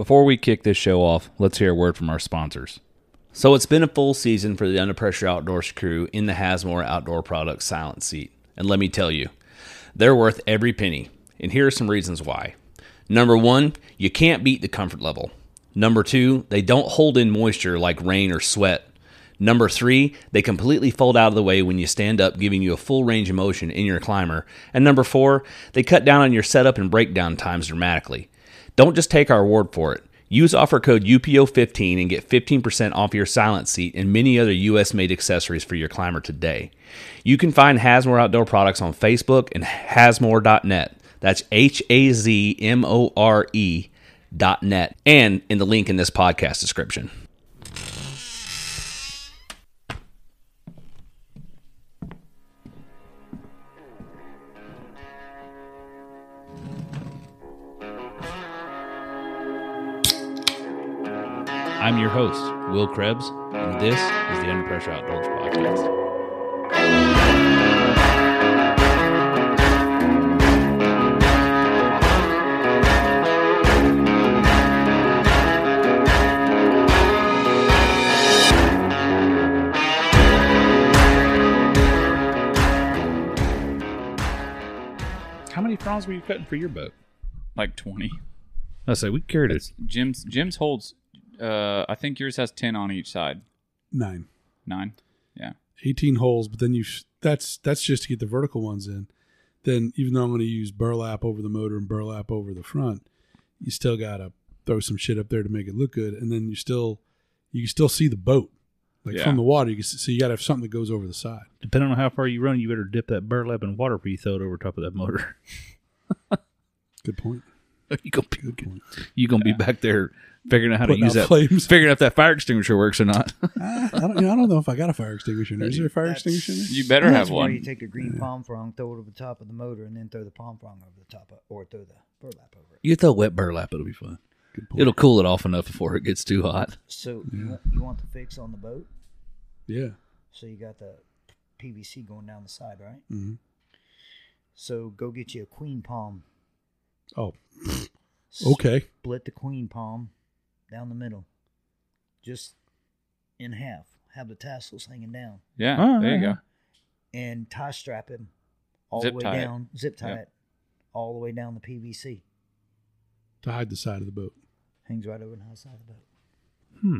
Before we kick this show off, let's hear a word from our sponsors. So it's been a full season for the Under Pressure Outdoors crew in the Hazmore Outdoor Products Silent Seat. And let me tell you, they're worth every penny. And here are some reasons why. Number one, you can't beat the comfort level. Number two, they don't hold in moisture like rain or sweat. Number three, they completely fold out of the way when you stand up, giving you a full range of motion in your climber. And number four, they cut down on your setup and breakdown times dramatically. Don't just take our word for it. Use offer code UPO15 and get 15% off your silent seat and many other US made accessories for your climber today. You can find Hazmore Outdoor Products on Facebook and hazmore.net. That's H A Z M O R E dot net and in the link in this podcast description. I'm your host, Will Krebs, and this is the Under Pressure Outdoors Podcast. How many fronds were you cutting for your boat? like 20. I say we carried it. Jim's Jim's holds uh I think yours has 10 on each side. Nine. 9. Yeah. 18 holes, but then you sh- that's that's just to get the vertical ones in. Then even though I'm going to use burlap over the motor and burlap over the front, you still got to throw some shit up there to make it look good, and then you still you can still see the boat like Yeah. from the water. You can see, so you got to have something that goes over the side. Depending on how far you run, you better dip that burlap in water before you throw it over top of that motor. Good point. you gonna be, Good point. you gonna be back there figuring out how to use out that, flames. figuring out if that fire extinguisher works or not. Ah, I, don't, you know, I don't know if I got a fire extinguisher. in there. Is there a fire That's- extinguisher? in there? You better That's have where you one. take a green palm frond, throw it over the top of the motor, and then throw the palm frond over the top, of, or throw the burlap over it. you throw wet burlap, it'll be fun. Good point. It'll cool it off enough before it gets too hot. So you, want, you want the fix on the boat? Yeah. So you got the PVC going down the side, right? Mhm. So go get you a queen palm. Oh, okay. Split the queen palm down the middle, just in half. Have the tassels hanging down, Yeah. Oh, there you go. and tie strap him all Zip the way tie it. down. Zip tie Yep. it all the way down the PVC. To hide the side of the boat. Hangs right over the side of the boat. Hmm.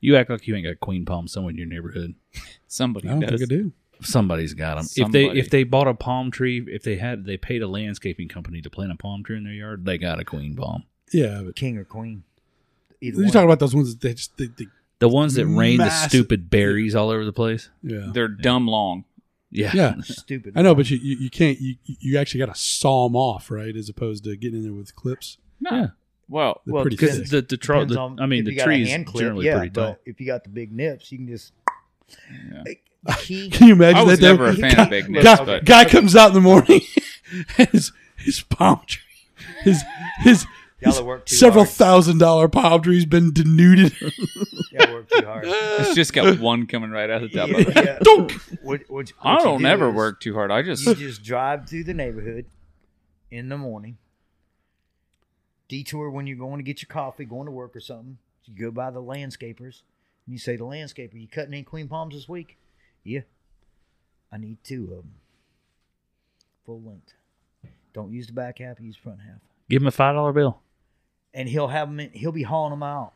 You act like you ain't got queen palm somewhere in your neighborhood. Somebody I don't does. think I do. Somebody's got them. If they if they bought a palm tree, if they had they paid a landscaping company to plant a palm tree in their yard, they got a queen palm. Yeah, but King or queen. Either you one. talk about those ones that they just they, they The ones that rain the Massive- stupid berries all over the place. yeah. They're dumb long. Yeah. Yeah. stupid. I know, but you, you, you can't. You, you actually got to saw them off, right? As opposed to getting in there with clips. No. Yeah. Well, They're Well, pretty because Because thick. the the, tro- Depends the on I mean if the you got a tree is hand clip, generally yeah, pretty tall. But if you got the big nips, you can just. Yeah. The key. Can you imagine I was that? never a though? fan of big nips, guy, but- guy comes out in the morning, and his his palm tree, his his, Y'all his work too several hard. thousand dollar palm tree's been denuded. Y'all work too hard. it's just got one coming right out the top Yeah, of it. yeah. Dunk. What, what, what I you don't do ever is work too hard. I just You just drive through the neighborhood in the morning. Detour when you're going to get your coffee, going to work or something. You go by the landscapers and you say, "The landscaper, you cutting any queen palms this week?" Yeah, I need two of them, full length. Don't use the back half; use front half. Give him a five dollar bill. And he'll have them. In, he'll be hauling them out.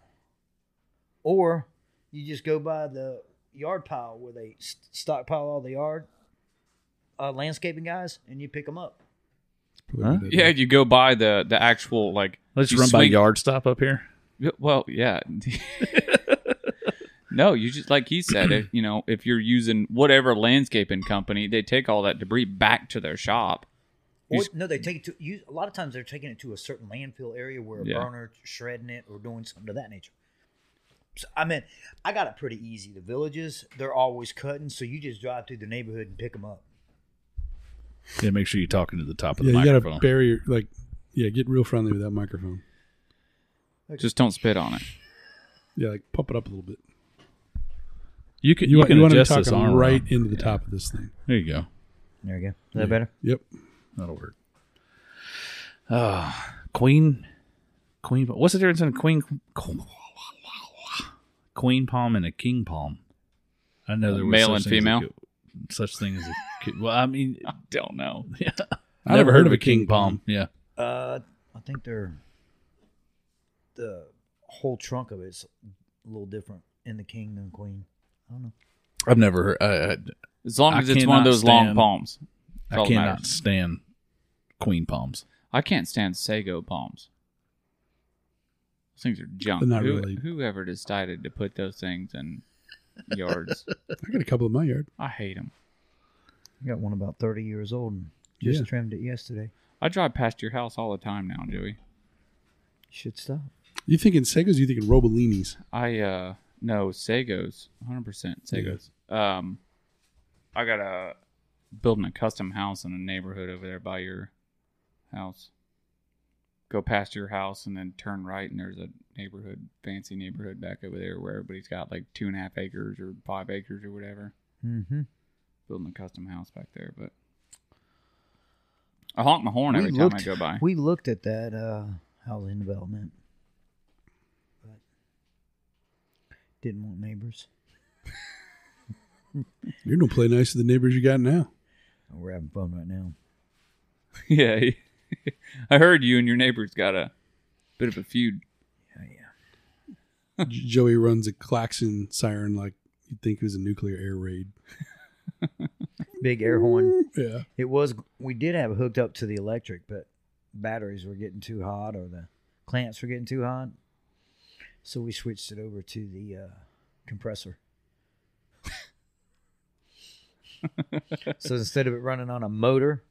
Or you just go by the yard pile where they st- stockpile all the yard uh, landscaping guys, and you pick them up. Huh? yeah, you go by the the actual like Let's you run by swing- yard stop up here. Well, yeah. no, you just like he said, if you know, if you're using whatever landscaping company, they take all that debris back to their shop. You Or, no, they take it to. You, a lot of times they're taking it to a certain landfill area where a Yeah. burner shredding it or doing something to that nature. So, I mean, I got it pretty easy. The villages, they're always cutting, so you just drive through the neighborhood and pick them up. Yeah, make sure you're talking to the top of Yeah, the you got microphone. to bury your like. Yeah, get real friendly with that microphone. Just don't spit on it. Yeah, like pump it up a little bit. you can You, you, want can you want to talk this arm right around. into the top of this thing. There you go. There you go. Is that better? Yep. That'll work. Ah, Queen queen. What's the difference in a queen queen palm and a king palm? I know there was Male and thing a female? ki- such thing as a ki- well. I mean, I don't know. Yeah, I never heard of a king palm. Yeah, Uh, I think they're the whole trunk of it's a little different in the king than queen. I don't know. I've never heard. I, I, As long I as it's one of cannot those long palms. That's I cannot stand queen palms. I can't stand Sago palms. Those things are junk. They're not Who, really- Whoever decided to put those things in yards, I got a couple in my yard. I hate them. I got one about thirty years old and just Yeah. trimmed it yesterday. I drive past your house all the time now, Joey. You should stop. You thinking Segos? You thinking Robolinis? I uh no Sagos, 100% Sagos. Um, I got a building a custom house in a neighborhood over there by your house. Go past your house and then turn right, and there's a neighborhood, fancy neighborhood back over there where everybody's got like two and a half acres or five acres or whatever. Mm-hmm. Building a custom house back there, but I honk my horn every we time looked, I go by. We looked at that uh, housing development, but didn't want neighbors. You're gonna play nice to the neighbors you got now. We're having fun right now. yeah, I heard you and your neighbors got a bit of a feud. Yeah, yeah. Joey runs a klaxon siren like you'd think it was a nuclear air raid. Big air horn. Yeah. It was. We did have it hooked up to the electric, but batteries were getting too hot, or the clamps were getting too hot. So we switched it over to the uh, compressor. so instead of it running on a motor,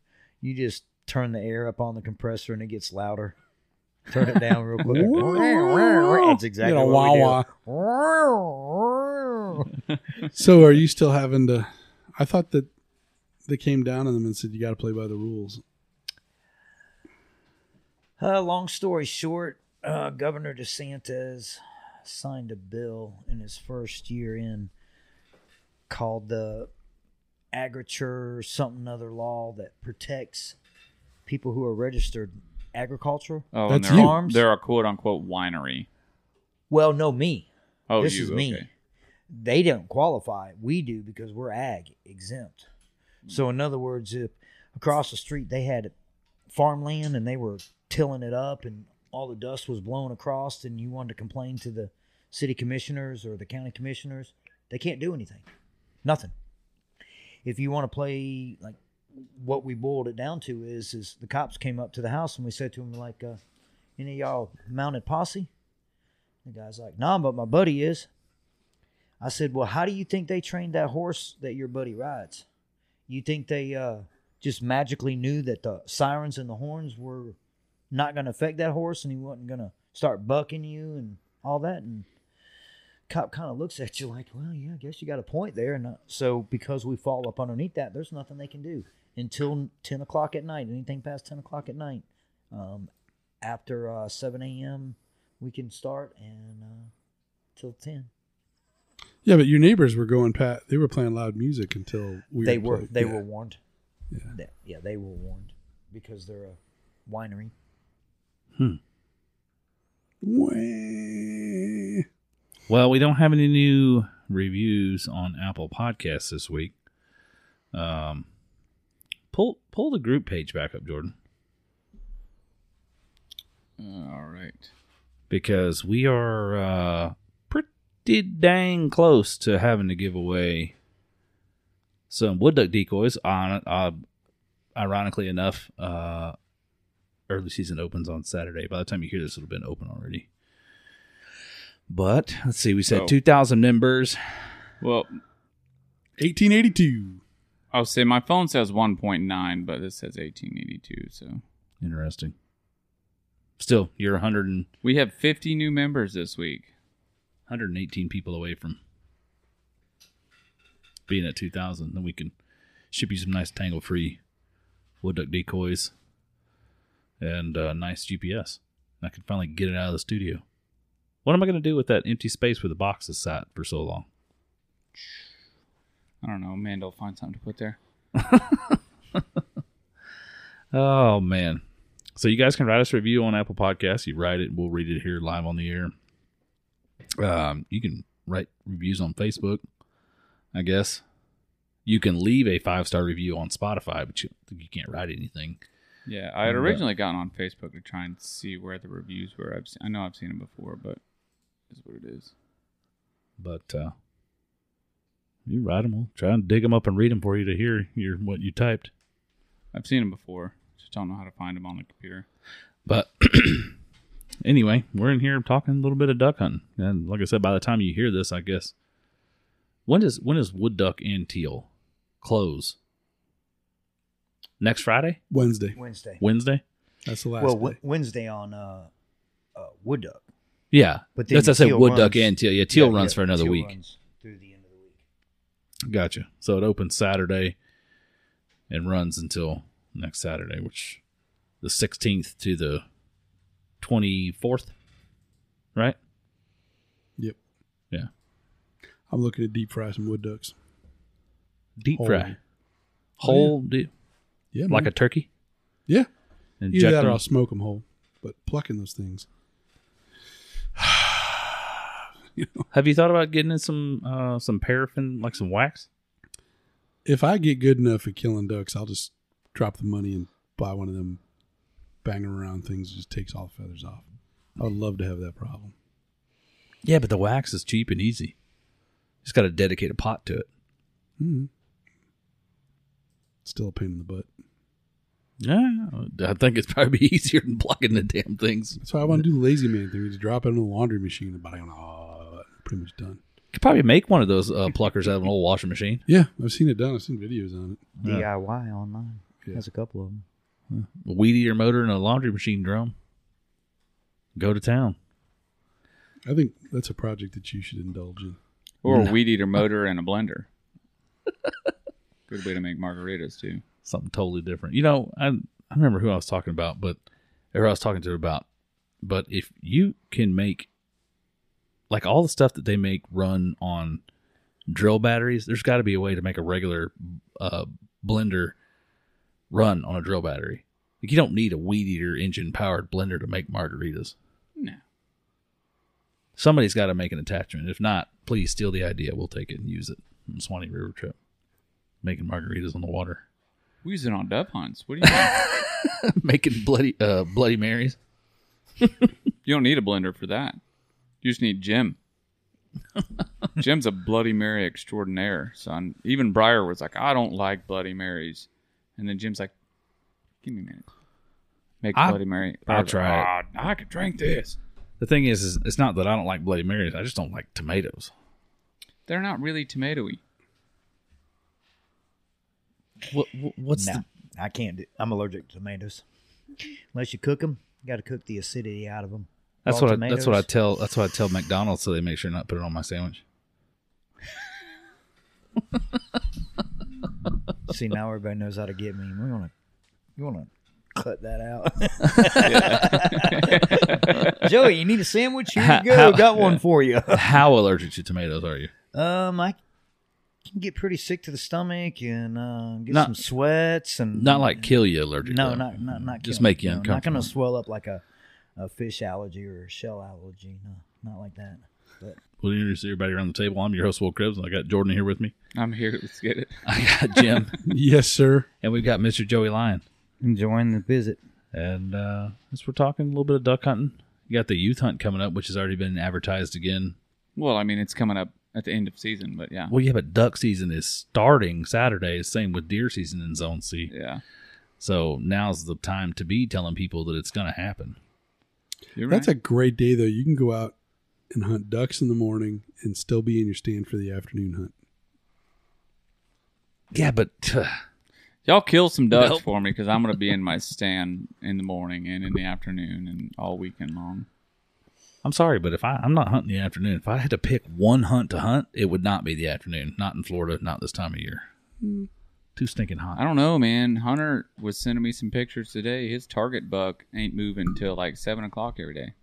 you just turn the air up on the compressor and it gets louder. Turn it down real quick. That's exactly You know, what wah, we do. So are you still having to? I thought that they came down on them and said you got to play by the rules. Uh, long story short, uh, Governor DeSantis signed a bill in his first year in called the Agriculture something other law that protects people who are registered agriculture. Oh, and That's they're, you. they're a quote unquote winery. Well, no, me. Oh, this you, is me. okay. They don't qualify. We do because we're ag exempt. So, in other words, if across the street they had farmland and they were tilling it up and all the dust was blowing across, and you wanted to complain to the city commissioners or the county commissioners, they can't do anything. Nothing. If you want to play like what we boiled it down to is is the cops came up to the house and we said to them like, uh, "Any of y'all mounted posse?" The guy's like, "Nah, but my buddy is." I said, "Well, how do you think they trained that horse that your buddy rides? You think they uh, just magically knew that the sirens and the horns were not going to affect that horse, and he wasn't going to start bucking you and all that?" And cop kind of looks at you like, "Well, yeah, I guess you got a point there." And uh, so, because we fall up underneath that, there's nothing they can do until ten o'clock at night. Anything past ten o'clock at night, um, after uh, seven a.m., we can start and uh, till ten. Yeah, but your neighbors were going pat. They were playing loud music until we. they were played. they Yeah. were warned. Yeah. They- yeah, they were warned because they're a winery. Wah. Well, we don't have any new reviews on Apple Podcasts this week. Um, pull pull the group page back up, Jordan, All right. because we are uh, pretty dang close to having to give away some wood duck decoys. On uh, ironically enough, uh, early season opens on Saturday. By the time you hear this, it'll have been open already. But let's see, we said two thousand members. Well, 1882. I'll say my phone says 1.9, but this says 1882. So Interesting. Still, you're 100 and, we have 50 new members this week. 118 people away from being at 2,000. Then we can ship you some nice tangle free wood duck decoys and uh, nice GPS. I can finally get it out of the studio. What am I going to do with that empty space where the box boxes sat for so long? I don't know. Amanda will find something to put there. Oh, man. So you guys can write us a review on Apple Podcasts. You write it, we'll read it here live on the air. Um, you can write reviews on Facebook, I guess. You can leave a five star review on Spotify, but you you can't write anything. Yeah, I had originally gotten on Facebook to try and see where the reviews were. I've seen, I know I've seen them before, but is what it is. But uh, you write them. We'll try and dig them up and read them for you to hear your what you typed. I've seen them before. Just don't know how to find them on the computer. But anyway, we're in here talking a little bit of duck hunting, and like I said, by the time you hear this, I guess when does when does wood duck and teal close? Next Friday, Wednesday. Wednesday. Wednesday. That's the last Well, day. Wed- Wednesday on uh, uh, wood duck. Yeah, But then that's I the said teal wood duck runs- and teal. Yeah, teal Yeah, runs yeah, for another teal week. runs through the end of the week. Gotcha. So it opens Saturday and runs until next Saturday, which the 16th to the 24th, right? Yep. Yeah. I'm looking to deep fry some wood ducks. Deep Whole. fry. Whole, deep, Yeah, like a turkey? yeah. And Either inject that or. I'll smoke them whole. But plucking those things. You know, Have you thought about getting in some uh, some paraffin, like some wax? if I get good enough at killing ducks, I'll just drop the money and buy one of them banging around things just takes all the feathers off. I would love to have that problem. Yeah, but the wax is cheap and easy. Just got to dedicate a pot to it. hmm Still a pain in the butt. Yeah, I think it's probably easier than plugging the damn things. That's why I want to do the lazy man thing. Just drop it in the laundry machine and bang, oh, pretty much done. You could probably make one of those uh, pluckers out of an old washing machine. Yeah, I've seen it done. I've seen videos on it. Yeah. DIY online. Yeah. Has a couple of them. A weed eater motor and a laundry machine drum. Go to town. I think that's a project that you should indulge in. Or No. a weed eater motor and a blender. Good way to make margaritas too. Something totally different. You know, I I remember who I was talking about, but or I was talking to about. But if you can make like all the stuff that they make run on drill batteries, there's got to be a way to make a regular uh, blender run on a drill battery. Like you don't need a weed eater engine powered blender to make margaritas. No. Somebody's got to make an attachment. If not, please steal the idea. We'll take it and use it on the Suwannee River trip, making margaritas on the water, We use it on dove hunts. What do you mean? making bloody uh, Bloody Marys. you don't need a blender for that. You just need Jim. Jim's a Bloody Mary extraordinaire, son. Even Briar was like, I don't like Bloody Marys. And then Jim's like, give me a minute. Make a I- Bloody Mary. I'll Briar's like, try it. "Ah, I could drink this. The thing is, is, it's not that I don't like Bloody Marys. I just don't like tomatoes. They're not really tomatoey. What, what what's no, the I can't. Do, I'm allergic to tomatoes. Unless you cook them, you got to cook the acidity out of them. That's Raw what I, that's what I tell that's what I tell McDonald's so they make sure not to put it on my sandwich. See, now everybody knows how to get me. We want to, you want to cut that out. Joey, you need a sandwich? Here you go. how- Got one for you. How allergic to tomatoes are you? Um, I can get pretty sick to the stomach and uh, get Not- some sweats and Not like kill you allergic. no, though. not not not Just killing make you no, Not going to swell up like a, a fish allergy or a shell allergy. No, not like that. But We'll introduce everybody around the table. I'm your host, Will Cribbs, and I got Jordan here with me. I'm here. Let's get it. I got Jim, Yes, sir. and we've got Mr. Joey Lyon. enjoying the visit. And uh, as we're talking a little bit of duck hunting, you got the youth hunt coming up, which has already been advertised again. Well, I mean, it's coming up at the end of season, but yeah. Well, yeah, but duck season is starting Saturday. Same with deer season in Zone C. Yeah. So now's the time to be telling people that it's going to happen. You're right. That's a great day, though. You can go out and hunt ducks in the morning and still be in your stand for the afternoon hunt. Yeah, but Y'all kill some ducks Nope. for me because I'm going to be in my stand in the morning and in the afternoon and all weekend long. I'm sorry, but if I, I'm not hunting the afternoon, if I had to pick one hunt to hunt, it would not be the afternoon. Not in Florida, not this time of year. Hmm. Too stinking hot. I don't know, man. Hunter was sending me some pictures today. His target buck ain't moving till like seven o'clock every day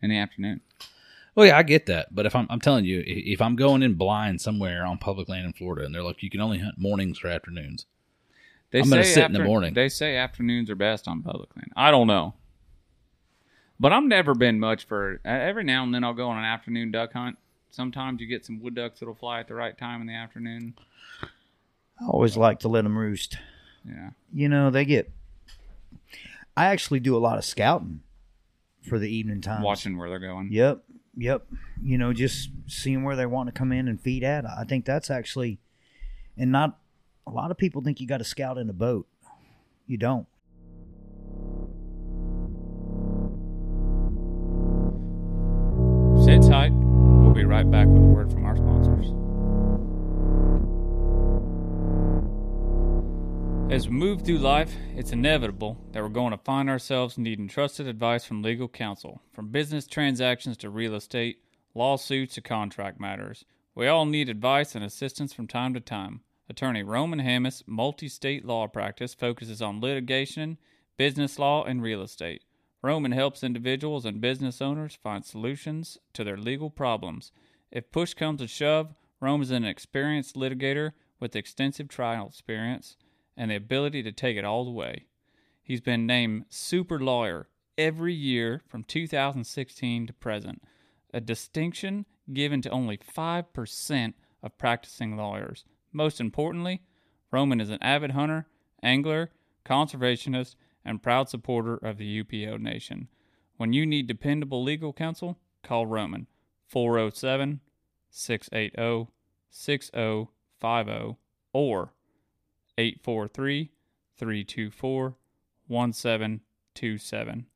in the afternoon. Well, yeah, I get that, but if I'm, I'm telling you, if I'm going in blind somewhere on public land in Florida, and they're like, you can only hunt mornings or afternoons, They I'm gonna say sit in the morning. They say afternoons are best on public land. I don't know, but I've never been much for. Every now and then I'll go on an afternoon duck hunt. Sometimes you get some wood ducks that'll fly at the right time in the afternoon. I always like to let them roost. Yeah, You know, they get. I actually do a lot of scouting for the evening time. watching where they're going. Yep, yep. You know, just seeing where they want to come in and feed at. I think that's actually, and not a lot of people think you got to scout in a boat. You don't. Sit tight. We'll be right back with a word from our sponsors. As we move through life, it's inevitable that we're going to find ourselves needing trusted advice from legal counsel, from business transactions to real estate, lawsuits to contract matters. We all need advice and assistance from time to time. Attorney Roman Hammis, multi state law practice, focuses on litigation, business law, and real estate. Roman helps individuals and business owners find solutions to their legal problems. If push comes to shove, Rome is an experienced litigator with extensive trial experience and the ability to take it all the way. He's been named Super Lawyer every year from 2016 to present, a distinction given to only 5% of practicing lawyers. Most importantly, Roman is an avid hunter, angler, conservationist, and proud supporter of the UPO Nation. When you need dependable legal counsel, call Roman 407 680 6050 or 843 324 1727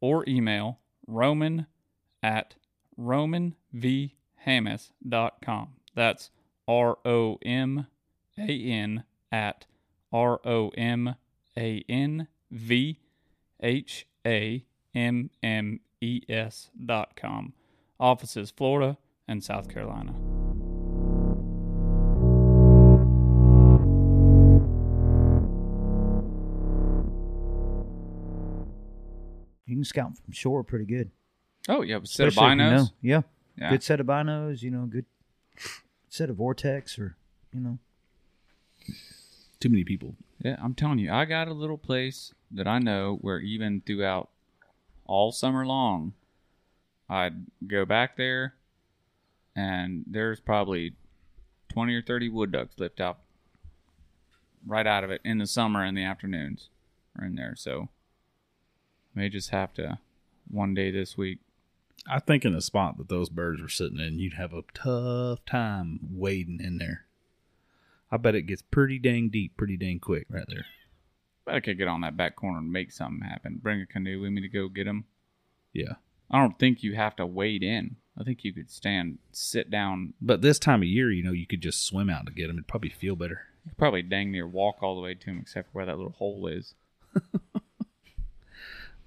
or email roman at romanvhammis.com. That's R O M A N at R O M A N V H A M M E S dot com. Offices Florida and South Carolina. Can scout from shore pretty good. Oh yeah, set of Especially if you binos. know. Yeah. Yeah. Good set of binos, you know, good set of vortex or, you know. Too many people. Yeah, I'm telling you, I got a little place that I know where even throughout all summer long, I'd go back there, and there's probably 20 or 30 wood ducks lift out right out of it in the summer in the afternoons are in there. So may just have to one day this week. I think in the spot that those birds were sitting in, you'd have a tough time wading in there. I bet it gets pretty dang deep, pretty dang quick right there. But I could get on that back corner and make something happen. Bring a canoe with me to go get them. Yeah. I don't think you have to wade in. I think you could stand, sit down, But this time of year, you know, you could just swim out to get them. It'd probably feel better. You could probably dang near walk all the way to them, except for where that little hole is.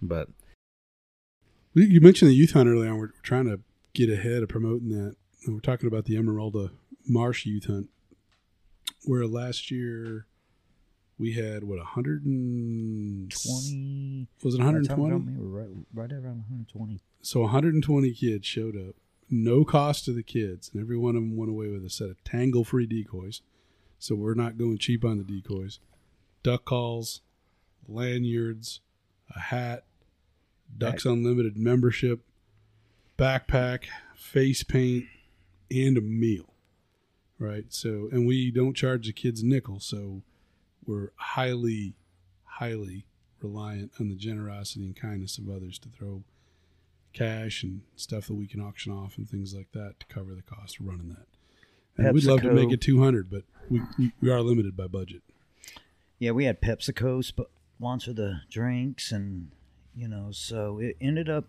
But You mentioned the youth hunt earlier, and we're trying to get ahead of promoting that. And we're talking about the Emeralda Marsh youth hunt, where last year we had what 120 was it by 120? we're right, right around 120. So 120 kids showed up, no cost to the kids, and every one of them went away with a set of tangle-free decoys. So we're not going cheap on the decoys. Duck calls, lanyards, a hat, Ducks Unlimited membership, backpack, face paint, and a meal. Right. So, and we don't charge the kids a nickel, so we're highly, highly reliant on the generosity and kindness of others to throw cash and stuff that we can auction off and things like that to cover the cost of running that. And we'd love to make it 200, but we, we, we are limited by budget. Yeah, we had PepsiCo sp- sponsor the drinks, and you know, so it ended up.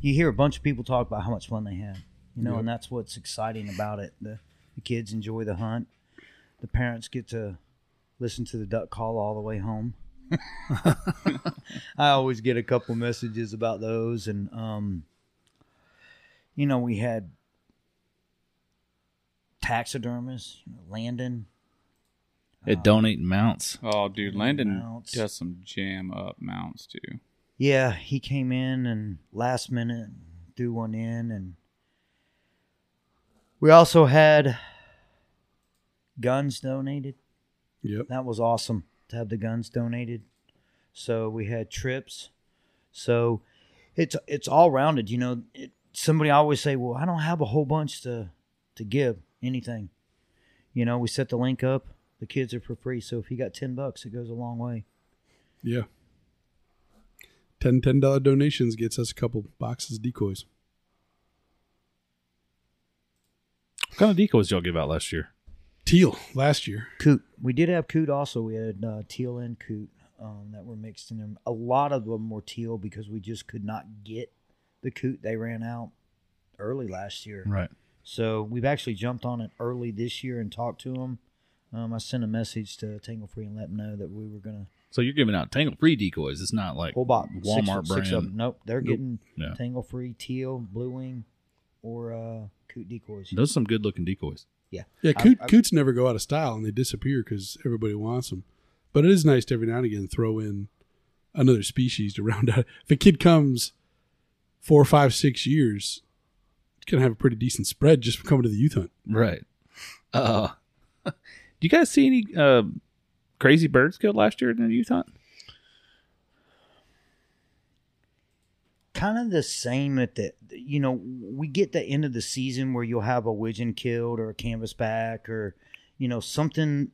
You hear a bunch of people talk about how much fun they had, you know, Yep. and that's what's exciting about it. The, the kids enjoy the hunt. The parents get to listen to the duck call all the way home. I always get a couple messages about those, and um, you know, we had taxidermists, you know, Landon. It um, donating mounts. Oh, dude, Landon Mounts. does some jam up mounts too. Yeah, he came in and last minute threw one in, and we also had guns donated. Yep. That was awesome to have the guns donated. So we had trips. So it's it's all rounded. You know, it, somebody always say, "Well, I don't have a whole bunch to to give anything." You know, we set the link up. The kids are for free. So if you got ten bucks, it goes a long way. Yeah. Ten ten dollar donations gets us a couple boxes of decoys. What kind of decoys did y'all give out last year? Teal last year. Coot. We did have coot also. We had uh, teal and coot um, that were mixed in there. A lot of them were teal because we just could not get the coot. They ran out early last year. Right. So we've actually jumped on it early this year and talked to them. Um, I sent a message to Tangle Free and let them know that we were going to So you're giving out tangle free decoys. It's not like whole box. Walmart six, six of brand. them. Nope, they're getting Yeah. Tangle Free, Teal, Blue Wing, or uh, Coot decoys. Those are some good looking decoys. Yeah, Yeah, coot, I- coots never go out of style and they disappear because everybody wants them. But it is nice to every now and again throw in another species to round out. If a kid comes four, five, six years, it's gonna have a pretty decent spread just for coming to the youth hunt. Right. Uh, do you guys see any uh, crazy birds killed last year in the youth hunt? kind of the same at the you know we get the end of the season where you'll have a widgeon killed or a canvasback or you know something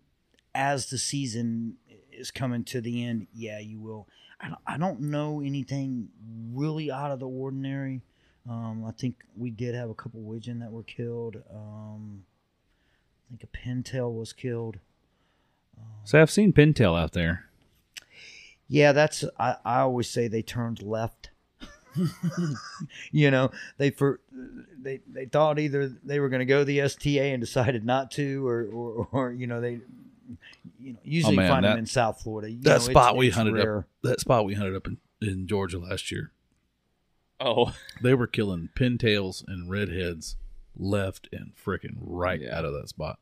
as the season is coming to the end yeah you will. I don't, I don't know anything really out of the ordinary. Um, i think we did have a couple widgeon that were killed. Um, i think a pintail was killed So I've seen pintail out there. Yeah, that's I, I always say they turned left. you know, they for they they thought either they were going to go the STA and decided not to, or or, or you know they you know usually Oh, man, find that- them in South Florida. You That know, it's- spot we it's hunted rare. up. That spot we hunted up in, in Georgia last year. Oh, They were killing pintails and redheads left and freaking right Yeah. out of that spot.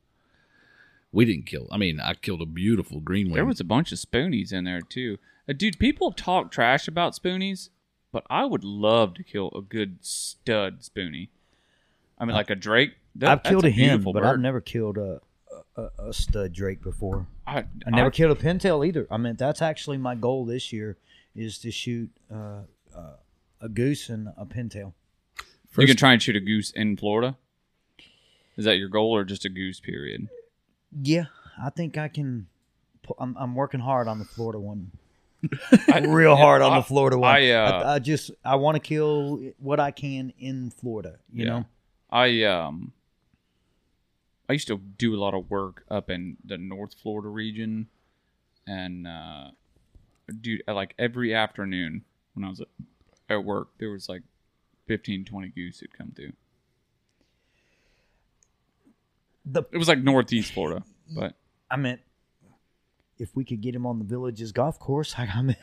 We didn't kill. I mean, I killed a beautiful green wing. there was a bunch of spoonies in there too. Uh, dude, people talk trash about spoonies, but I would love to kill a good stud spoonie. I mean, like a drake. That, I've killed a, hen, beautiful but bird. I've never killed a, a a stud drake before. I, I never killed a pintail either. I mean, that's actually my goal this year is to shoot uh, uh, a goose and a pintail. you can try and shoot a goose in Florida. Is that your goal, or just a goose? Period. Yeah, I think I can. I'm, I'm working hard on the Florida one. I- Real hard on I- the Florida one. I, uh, I, I just I want to kill what I can in Florida. You Yeah. know, I um I used to do a lot of work up in the North Florida region and uh dude like every afternoon when I was at, at work there was like 15 20 goose that come through. The It was like northeast Florida, but I meant if we could get him on the village's golf course, I mean,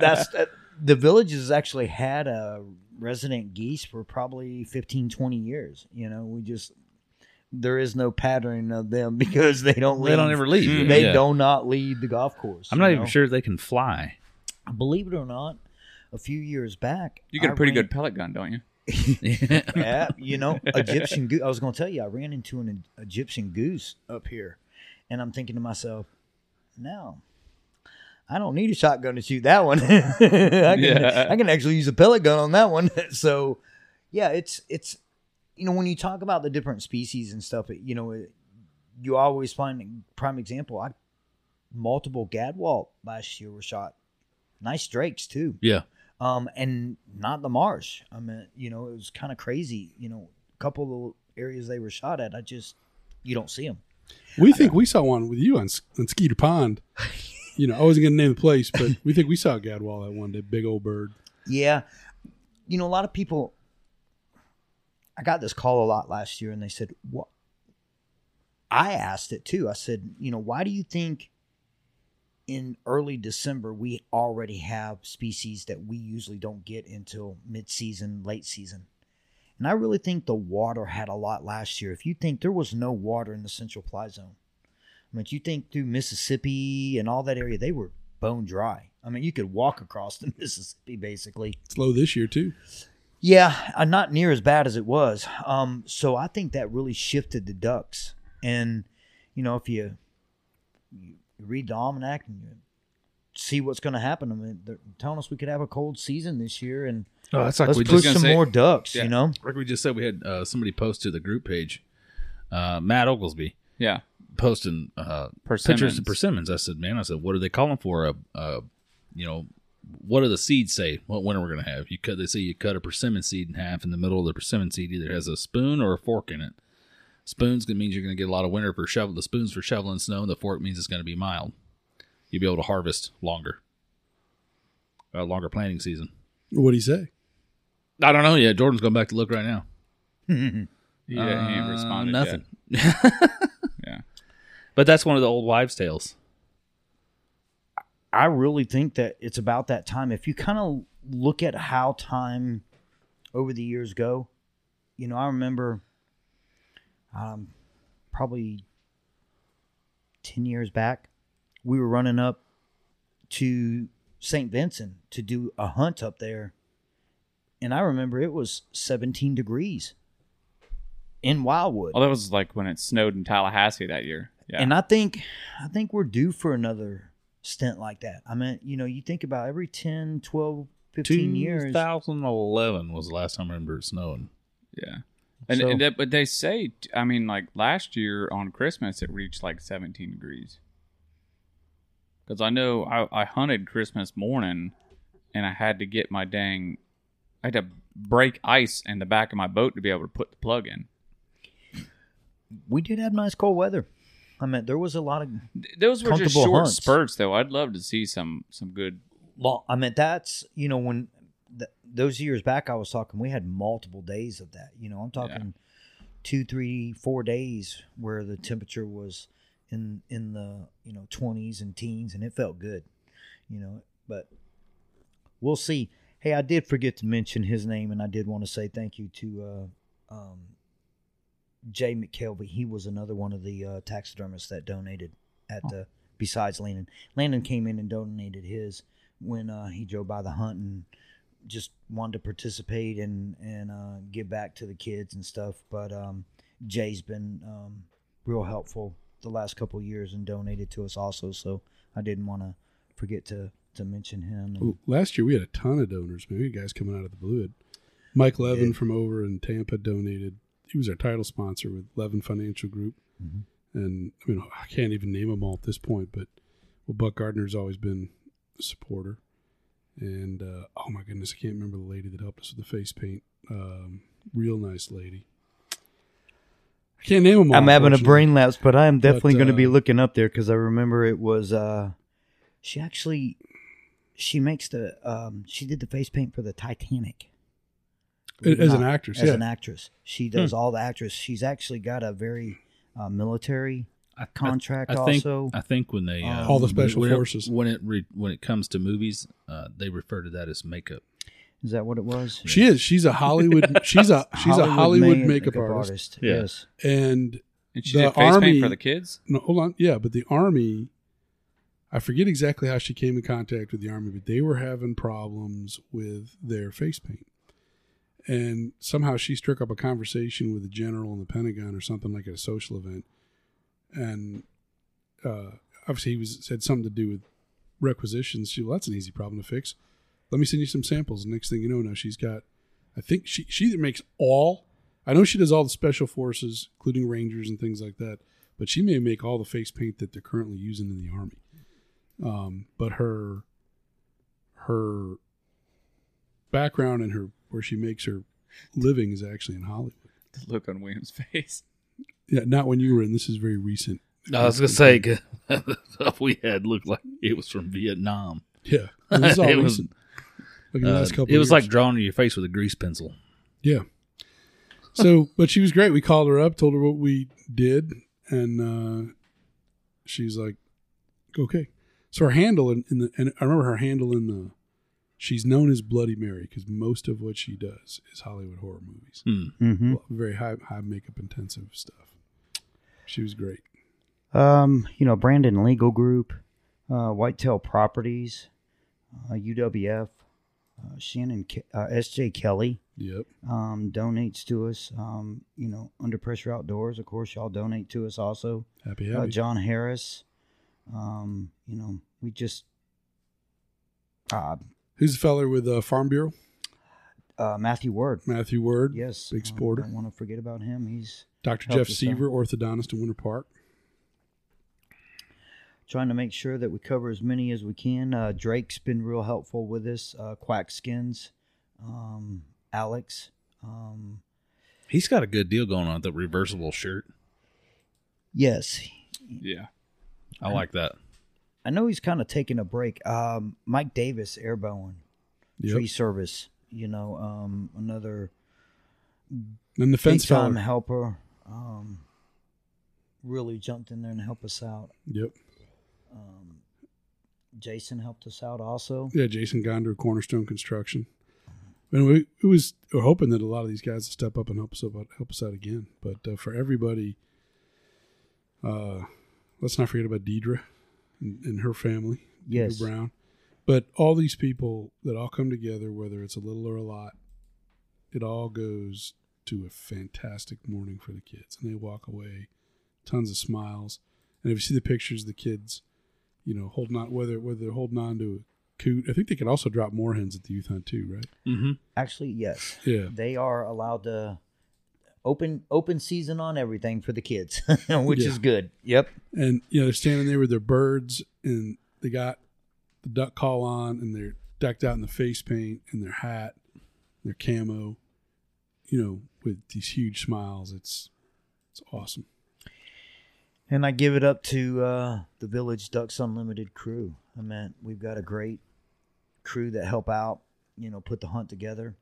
that's uh, the village has actually had a resident geese for probably 15 20 years you know we just there is no pattern of them because they don't They don't ever leave. they Yeah. do not leave the golf course I'm not you even know? sure they can fly. believe it or not a few years back you get I a pretty ran- good pellet gun, don't you? Yeah, you know, Egyptian goose. I was going to tell you, I ran into an Egyptian goose up here, and I'm thinking to myself, no, I don't need a shotgun to shoot that one. I can, Yeah. I can actually use a pellet gun on that one. so, yeah, it's it's you know when you talk about the different species and stuff, it, you know, it, you always find a prime example. I multiple gadwall last year were shot, nice drakes too Yeah. Um, and not the marsh. I mean, you know, it was kind of crazy. You know, a couple of the areas they were shot at, I just you don't see them. We think we saw one with you on, on Skeeter Pond. You know, I wasn't going to name the place, but we think we saw a gadwall that one day. Big old bird. Yeah, you know, a lot of people. I got this call a lot last year, and they said, "What?" I asked it too. I said, "You know, why do you think in early December we already have species that we usually don't get until mid-season, late season?" And I really think the water had a lot last year. If you think there was no water in the Central Fly Zone, I mean, if you think through Mississippi and all that area, they were bone dry. I mean, you could walk across the Mississippi basically. It's low this year, too. Yeah, uh, not near as bad as it was. Um, so I think that really shifted the ducks, and you know, if you, you read the almanac and you see what's going to happen, I mean, they're telling us we could have a cold season this year, and Oh, that's like let's we push just some say- more ducks. Yeah. You know, like we just said. We had uh, somebody post to the group page. Uh, Matt Oglesby Yeah. posting uh, Persimmons. pictures of persimmons. I said, man, I said, what are they calling for? A, a you know, what do the seeds say? What winter we're gonna have? You cut. They say you cut a persimmon seed in half. In the middle of the persimmon seed either has a spoon or a fork in it. Spoons gonna means you're gonna get a lot of winter for shovel. The spoons for shoveling snow. And the fork means it's gonna be mild. You'll be able to harvest longer. A longer planting season. What do you say? I don't know yet. Jordan's going back to look right now. Yeah, he ain't Uh, responded nothing. yet. Yeah. But that's one of the old wives' tales. I really think that it's about that time. If you kind of look at how time over the years go, you know, I remember um, probably 10 years back, we were running up to St. Vincent to do a hunt up there. And I remember it was 17 degrees in Wildwood. Well, that was like when it snowed in Tallahassee that year. Yeah. And I think I think we're due for another stint like that. I mean, you know, you think about every 10, 12, 15 years. 2011 was the last time I remember it snowing. yeah. And, So- and that, but they say, I mean, like last year on Christmas, it reached like 17 degrees. Because I know I, I hunted Christmas morning, and I had to get my dang, I had to break ice in the back of my boat to be able to put the plug in. We did have nice cold weather. I mean, there was a lot of Those were just short hunts. spurts, though. I'd love to see some some good. long. I mean, that's you know when th- those years back I was talking, we had multiple days of that. You know, I'm talking two, three, four days where the temperature was in in the you know 20s and teens, and it felt good. You know, but we'll see. Hey, I did forget to mention his name, and I did want to say thank you to uh, um, Jay McKelvey. He was another one of the uh, taxidermists that donated at the. Besides Landon, Landon came in and donated his when uh, he drove by the hunt and just wanted to participate and and uh, give back to the kids and stuff. But um, Jay's been um, real helpful the last couple of years and donated to us also. So I didn't want to forget to to mention him. Well, last year we had a ton of donors. Man, we had guys coming out of the blue. Mike Levin did. from over in Tampa donated. He was our title sponsor with Levin Financial Group, Mhm. and I mean I can't even name them all at this point. But well, Buck Gardner's always been a supporter, and uh, oh my goodness, I can't remember the lady that helped us with the face paint. Um, real nice lady. I can't name them all. I'm having a brain lapse, but I am definitely going to be uh, looking up there because I remember it was. Uh, she actually, she makes the. Um, she did the face paint for the Titanic. As an actress, As yeah. an actress, she does all the actress. She's actually got a very uh, military I, contract. I, I think, also, I think when they uh, All the special when it- forces. when it re, when it comes to movies, uh, they refer to that as makeup. is that what it was? She is. She's a Hollywood. she's a she's a Hollywood ma- makeup, artist. Yeah. Yes. and And she The did face Army- paint for the kids. no, hold on, yeah, but the army. I forget exactly how she came in contact with the army, but they were having problems with their face paint, and somehow she struck up a conversation with a general in the Pentagon or something like at a social event, and uh, obviously he was had something to do with requisitions. She, well, that's an easy problem to fix. Let me send you some samples. Next thing you know, now she's got. I think she she makes all. I know she does all the special forces, including Rangers and things like that. But she may make all the face paint that they're currently using in the army. Um, but her her background and her where she makes her living is actually in Hollywood. The look on William's face. Yeah, not when you were in. This is very recent. I was gonna say the stuff we had looked like it was from Vietnam. Yeah, this is all It was- Like Uh, last couple it was years. like drawing your face with a grease pencil. Yeah. So, but she was great. We called her up, told her what we did, and uh, she's like, "Okay." So her handle in, in the and I remember her handle in the. She's known as Bloody Mary because most of what she does is Hollywood horror movies, Hmm. Mm-hmm. Well, very high high makeup intensive stuff. She was great. Um, you know, Brandon Legal Group, uh, Whitetail Properties, uh, UWF, uh, Shannon, Ke- uh, S.J. Kelly, Yep. um, donates to us. Um, you know, Under Pressure Outdoors, of course, y'all donate to us also. Happy Uh, happy. John Harris. Um, you know, we just uh, Who's the feller with the Farm Bureau? uh, Matthew Word. Matthew Word. Yes, Big supporter. Don't want to forget about him. He's Dr. Jeff us out. Seaver, orthodontist in Winter Park. trying to make sure that we cover as many as we can. Uh, Drake's been real helpful with this. Uh, Quack Skins, um, Alex. Um, He's got a good deal going on with the reversible shirt. yes, Yeah. I like that. I know he's kind of taking a break. Um, Mike Davis, Airbowen, Yep. Tree Service. You know, um, another And the fence big time helper. Um, really jumped in there and helped us out. Yep. Um, Jason helped us out also. Yeah, Jason Gonder, Cornerstone Construction. And we it was we're hoping that a lot of these guys will step up and help us out, help us out again. But uh, for everybody, uh, let's not forget about Deidre and, and her family, Yes. Deidre Brown. But all these people that all come together, whether it's a little or a lot, it all goes to a fantastic morning for the kids, and they walk away, tons of smiles. And if you see the pictures, of the kids, you know, holding on whether whether they're holding on to a coot. I think they can also drop more hens at the youth hunt too, right? Mm-hmm. Actually, yes. Yeah. They are allowed to open open season on everything for the kids, which Yeah. is good. Yep. And you know, they're standing there with their birds and they got the duck call on and they're decked out in the face paint and their hat, their camo, you know, with these huge smiles. It's it's awesome. And I give it up to uh, the Village Ducks Unlimited crew. I mean, we've got a great crew that help out, you know, put the hunt together.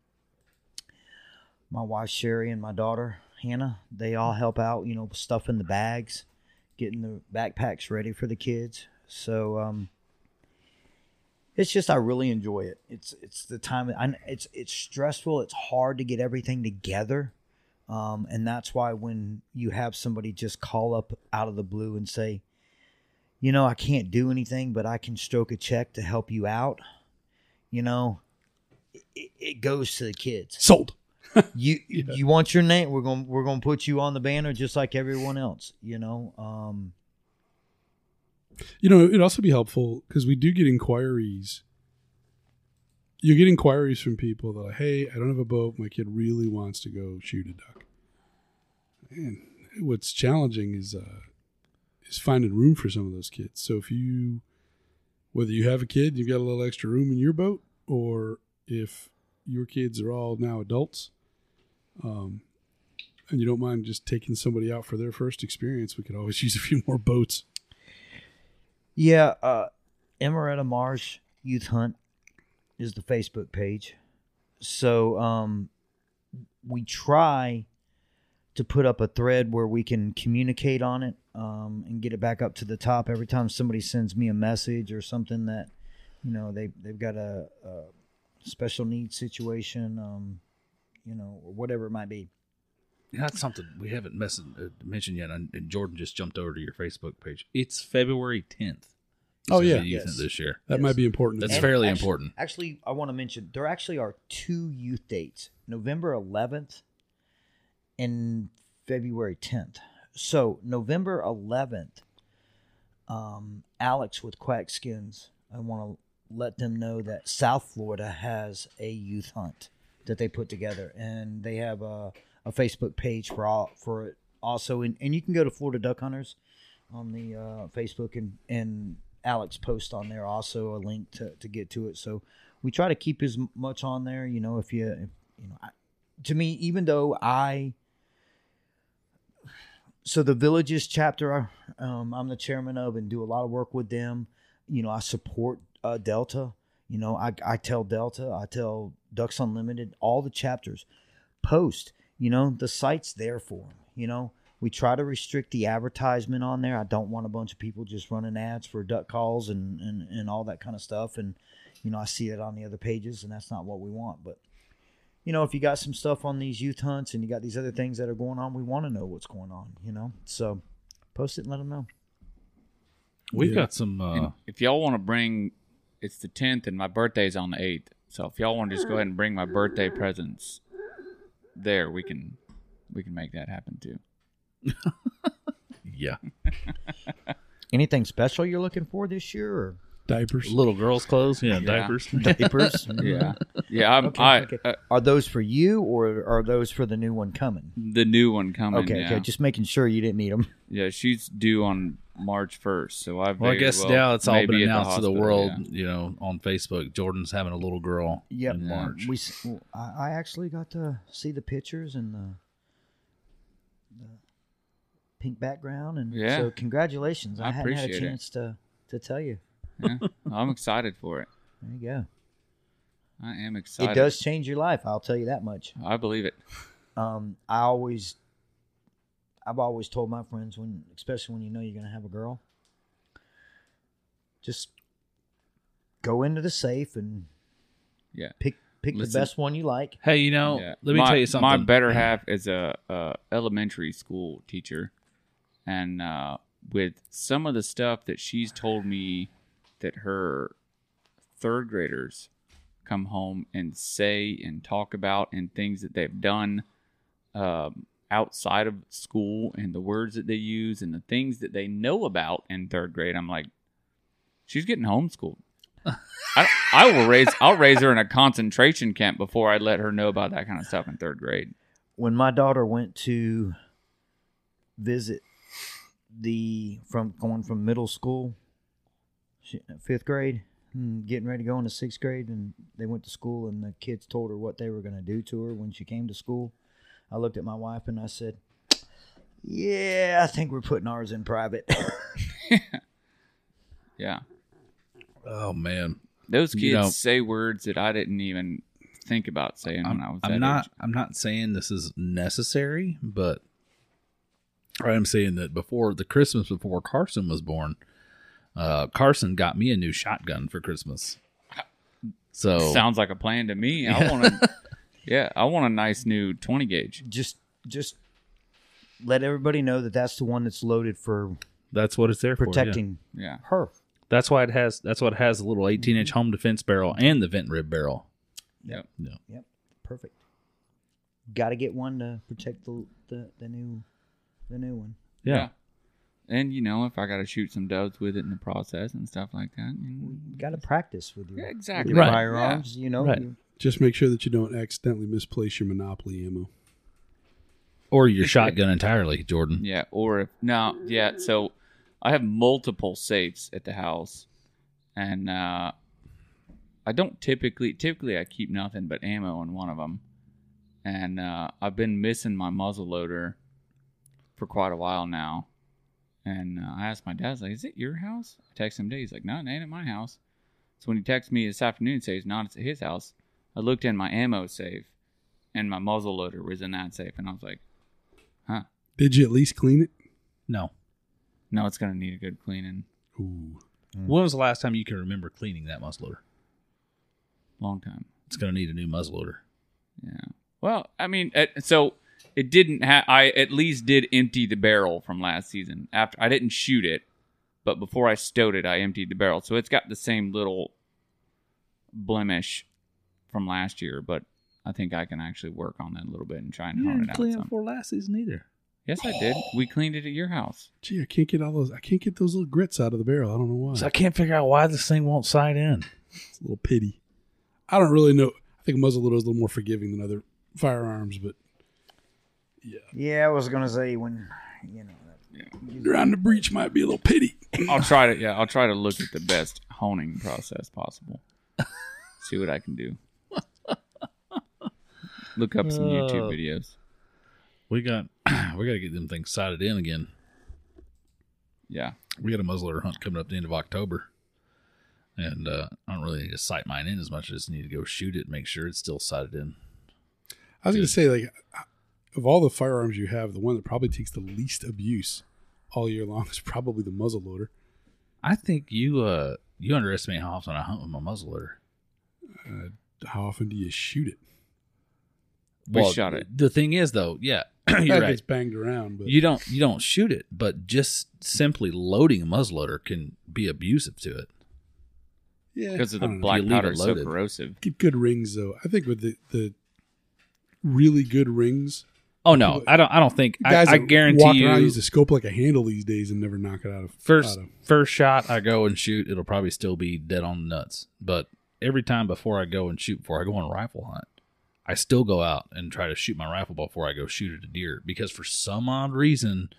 My wife Sherry and my daughter Hannah, they all help out, you know, stuffing the bags, getting the backpacks ready for the kids. So um, it's just I really enjoy it. It's it's the time. It's it's stressful. It's hard to get everything together. Um, and that's why when you have somebody just call up out of the blue and say, you know, I can't do anything, but I can stroke a check to help you out, you know, it, it goes to the kids. Sold. You you want your name? We're gonna we're gonna put you on the banner just like everyone else. You know, um, You know, it'd also be helpful because we do get inquiries. You get inquiries from people that are, hey, I don't have a boat. My kid really wants to go shoot a duck. And what's challenging is uh, is finding room for some of those kids. So if you, whether you have a kid, you've got a little extra room in your boat, or if your kids are all now adults, um, and you don't mind just taking somebody out for their first experience, we could always use a few more boats. Yeah, uh, Marsh Youth Hunt is the Facebook page. So um, we try to put up a thread where we can communicate on it um, and get it back up to the top every time somebody sends me a message or something that you know they they've got a, a special needs situation, um, you know, or whatever it might be. Yeah, that's something we haven't mess- uh, mentioned yet, and and Jordan just jumped over to your Facebook page. It's February 10th. Oh, yeah. Youth Yes. this year. That Yes. might be important. That's And fairly actually- important. Actually, I want to mention there actually are two youth dates: November 11th and February 10th. So November 11th, um, Alex with Quack Skins. I want to let them know that South Florida has a youth hunt that they put together, and they have a, a Facebook page for all for it also, and, and you can go to Florida Duck Hunters on the uh, Facebook and and Alex post on there also a link to, to get to it. So we try to keep as much on there. You know, if you if, you know, I, to me, even though I so the villages chapter um, I'm the chairman of and do a lot of work with them. You know, I support uh, Delta. You know, I, I tell Delta, I tell Ducks Unlimited, all the chapters post. You know, the site's there for them. You know, we try to restrict the advertisement on there. I don't want a bunch of people just running ads for duck calls and, and, and all that kind of stuff. And, you know, I see it on the other pages, and that's not what we want. But, you know, if you got some stuff on these youth hunts and you got these other things that are going on, we want to know what's going on, you know? So post it and let them know. We've Yeah. got some. Uh, if y'all want to bring, it's the 10th and my birthday's on the 8th. So if y'all want to just go ahead and bring my birthday presents there, we can we can make that happen too. Yeah. Anything special you're looking for this year or Diapers. Little girls' clothes. Yeah, Yeah. diapers. diapers? Yeah, yeah. I'm, Okay, I okay. Uh, Are those for you or are those for the new one coming? the new one coming. Okay, yeah. okay, just making sure you didn't need them. yeah, she's due on March first, so I. Well, I guess well now it's all been be at the announced to the world, yeah. you know, on Facebook. Jordan's having a little girl Yep. in Yeah. March. We, well, I, I actually got to see the pictures and the, the pink background, and Yeah. so congratulations. I, I hadn't had a appreciate it. chance to to tell you. Yeah, I'm excited for it. There you go. I am excited. It does change your life. I'll tell you that much. I believe it. Um, I always, I've always told my friends when, especially when you know you're going to have a girl, just go into the safe and Yeah. pick pick Listen. the best one you like. hey, you know, Yeah. let me my, tell you something. My better half is a, a elementary school teacher, and uh, with some of the stuff that she's told me that her third graders come home and say and talk about and things that they've done um, outside of school and the words that they use and the things that they know about in third grade, I'm like, she's getting homeschooled. I, I will raise I'll raise her in a concentration camp before I let her know about that kind of stuff in third grade. When my daughter went to visit the from going from middle school, she, fifth grade, hmm, getting ready to go into sixth grade, and they went to school, and the kids told her what they were going to do to her when she came to school. I looked at my wife and I said, "Yeah, I think we're putting ours in private." Yeah. oh man, Those kids You know- say words that I didn't even think about saying when I I'm, was I'm that not. age. I'm not saying this is necessary, but I am saying that before the Christmas before Carson was born, uh, Carson got me a new shotgun for Christmas. So Sounds like a plan to me. I want to Yeah, I want a nice new 20 gauge. just, just let everybody know that that's the one that's loaded for that's what it's there for. yeah. protecting Yeah. her. That's why it has. That's what it has the little 18 inch mm-hmm. home defense barrel and the vent rib barrel. Yep. No. Yep, perfect. Got to get one to protect the, the the new the new one. Yeah. And you know, if I got to shoot some doves with it in the process and stuff like that. you- Got to practice with your, Yeah, with exactly. your Right. firearms. You know, Right. you- Just make sure that you don't accidentally misplace your Monopoly ammo. Or your shotgun entirely, Jordan. Yeah, or if no, yeah. So I have multiple safes at the house, and uh, I don't typically. Typically, I keep nothing but ammo in one of them, and uh, I've been missing my muzzle loader for quite a while now. And uh, I asked my dad, I was like, "Is it your house?" I text him today. He's like, "No, it ain't at my house." So when he texts me this afternoon, and says, "Not, it's at his house." I looked in my ammo safe, and my muzzle loader was in that safe, and I was like, "Huh." Did you at least clean it? No. No, it's gonna need a good cleaning. Ooh. When was the last time you can remember cleaning that muzzleloader? Long time. It's going to need a new muzzleloader. Yeah. Well, I mean, it, so it didn't have. I at least did empty the barrel from last season. After I didn't shoot it, but before I stowed it, I emptied the barrel. So it's got the same little blemish from last year. But I think I can actually work on that a little bit and try and You hone didn't it out. clean it some. before last season either. Yes, I did. We cleaned it at your house. Gee, I can't get all those. I can't get those little grits out of the barrel. I don't know why. So I can't figure out why this thing won't sight in. It's a little pity. I don't really know. I think a muzzleloader is a little more forgiving than other firearms, but yeah, Yeah, I was gonna say when you know yeah around the breech might be a little pity. I'll try to. Yeah, I'll try to look at the best honing process possible. See what I can do. Look up some YouTube Uh, videos. We got we got to get them things sighted in again. Yeah. We got a muzzleloader hunt coming up the end of October, and uh, I don't really need to sight mine in as much. I just need to go shoot it, and make sure it's still sighted in. I was going to say, like, of all the firearms you have, the one that probably takes the least abuse all year long is probably the muzzleloader. I think you uh you underestimate how often I hunt with my muzzleloader. How often do you shoot it? We shot it. The thing is, though, yeah, That you're right. gets banged around, but You don't you don't shoot it, but just simply loading a muzzleloader can be abusive to it. yeah, Because of the don't know. black powder it is so corrosive. Get good rings though. I think with the the really good rings. Oh no, I don't. I don't think. I, Guys I that guarantee you. around use a scope like a handle these days and never knock it out of first out of- first shot I go and shoot, it'll probably still be dead on the nuts. But every time before I go and shoot, before I go on a rifle hunt, I still go out and try to shoot my rifle before I go shoot at a deer because for some odd reason,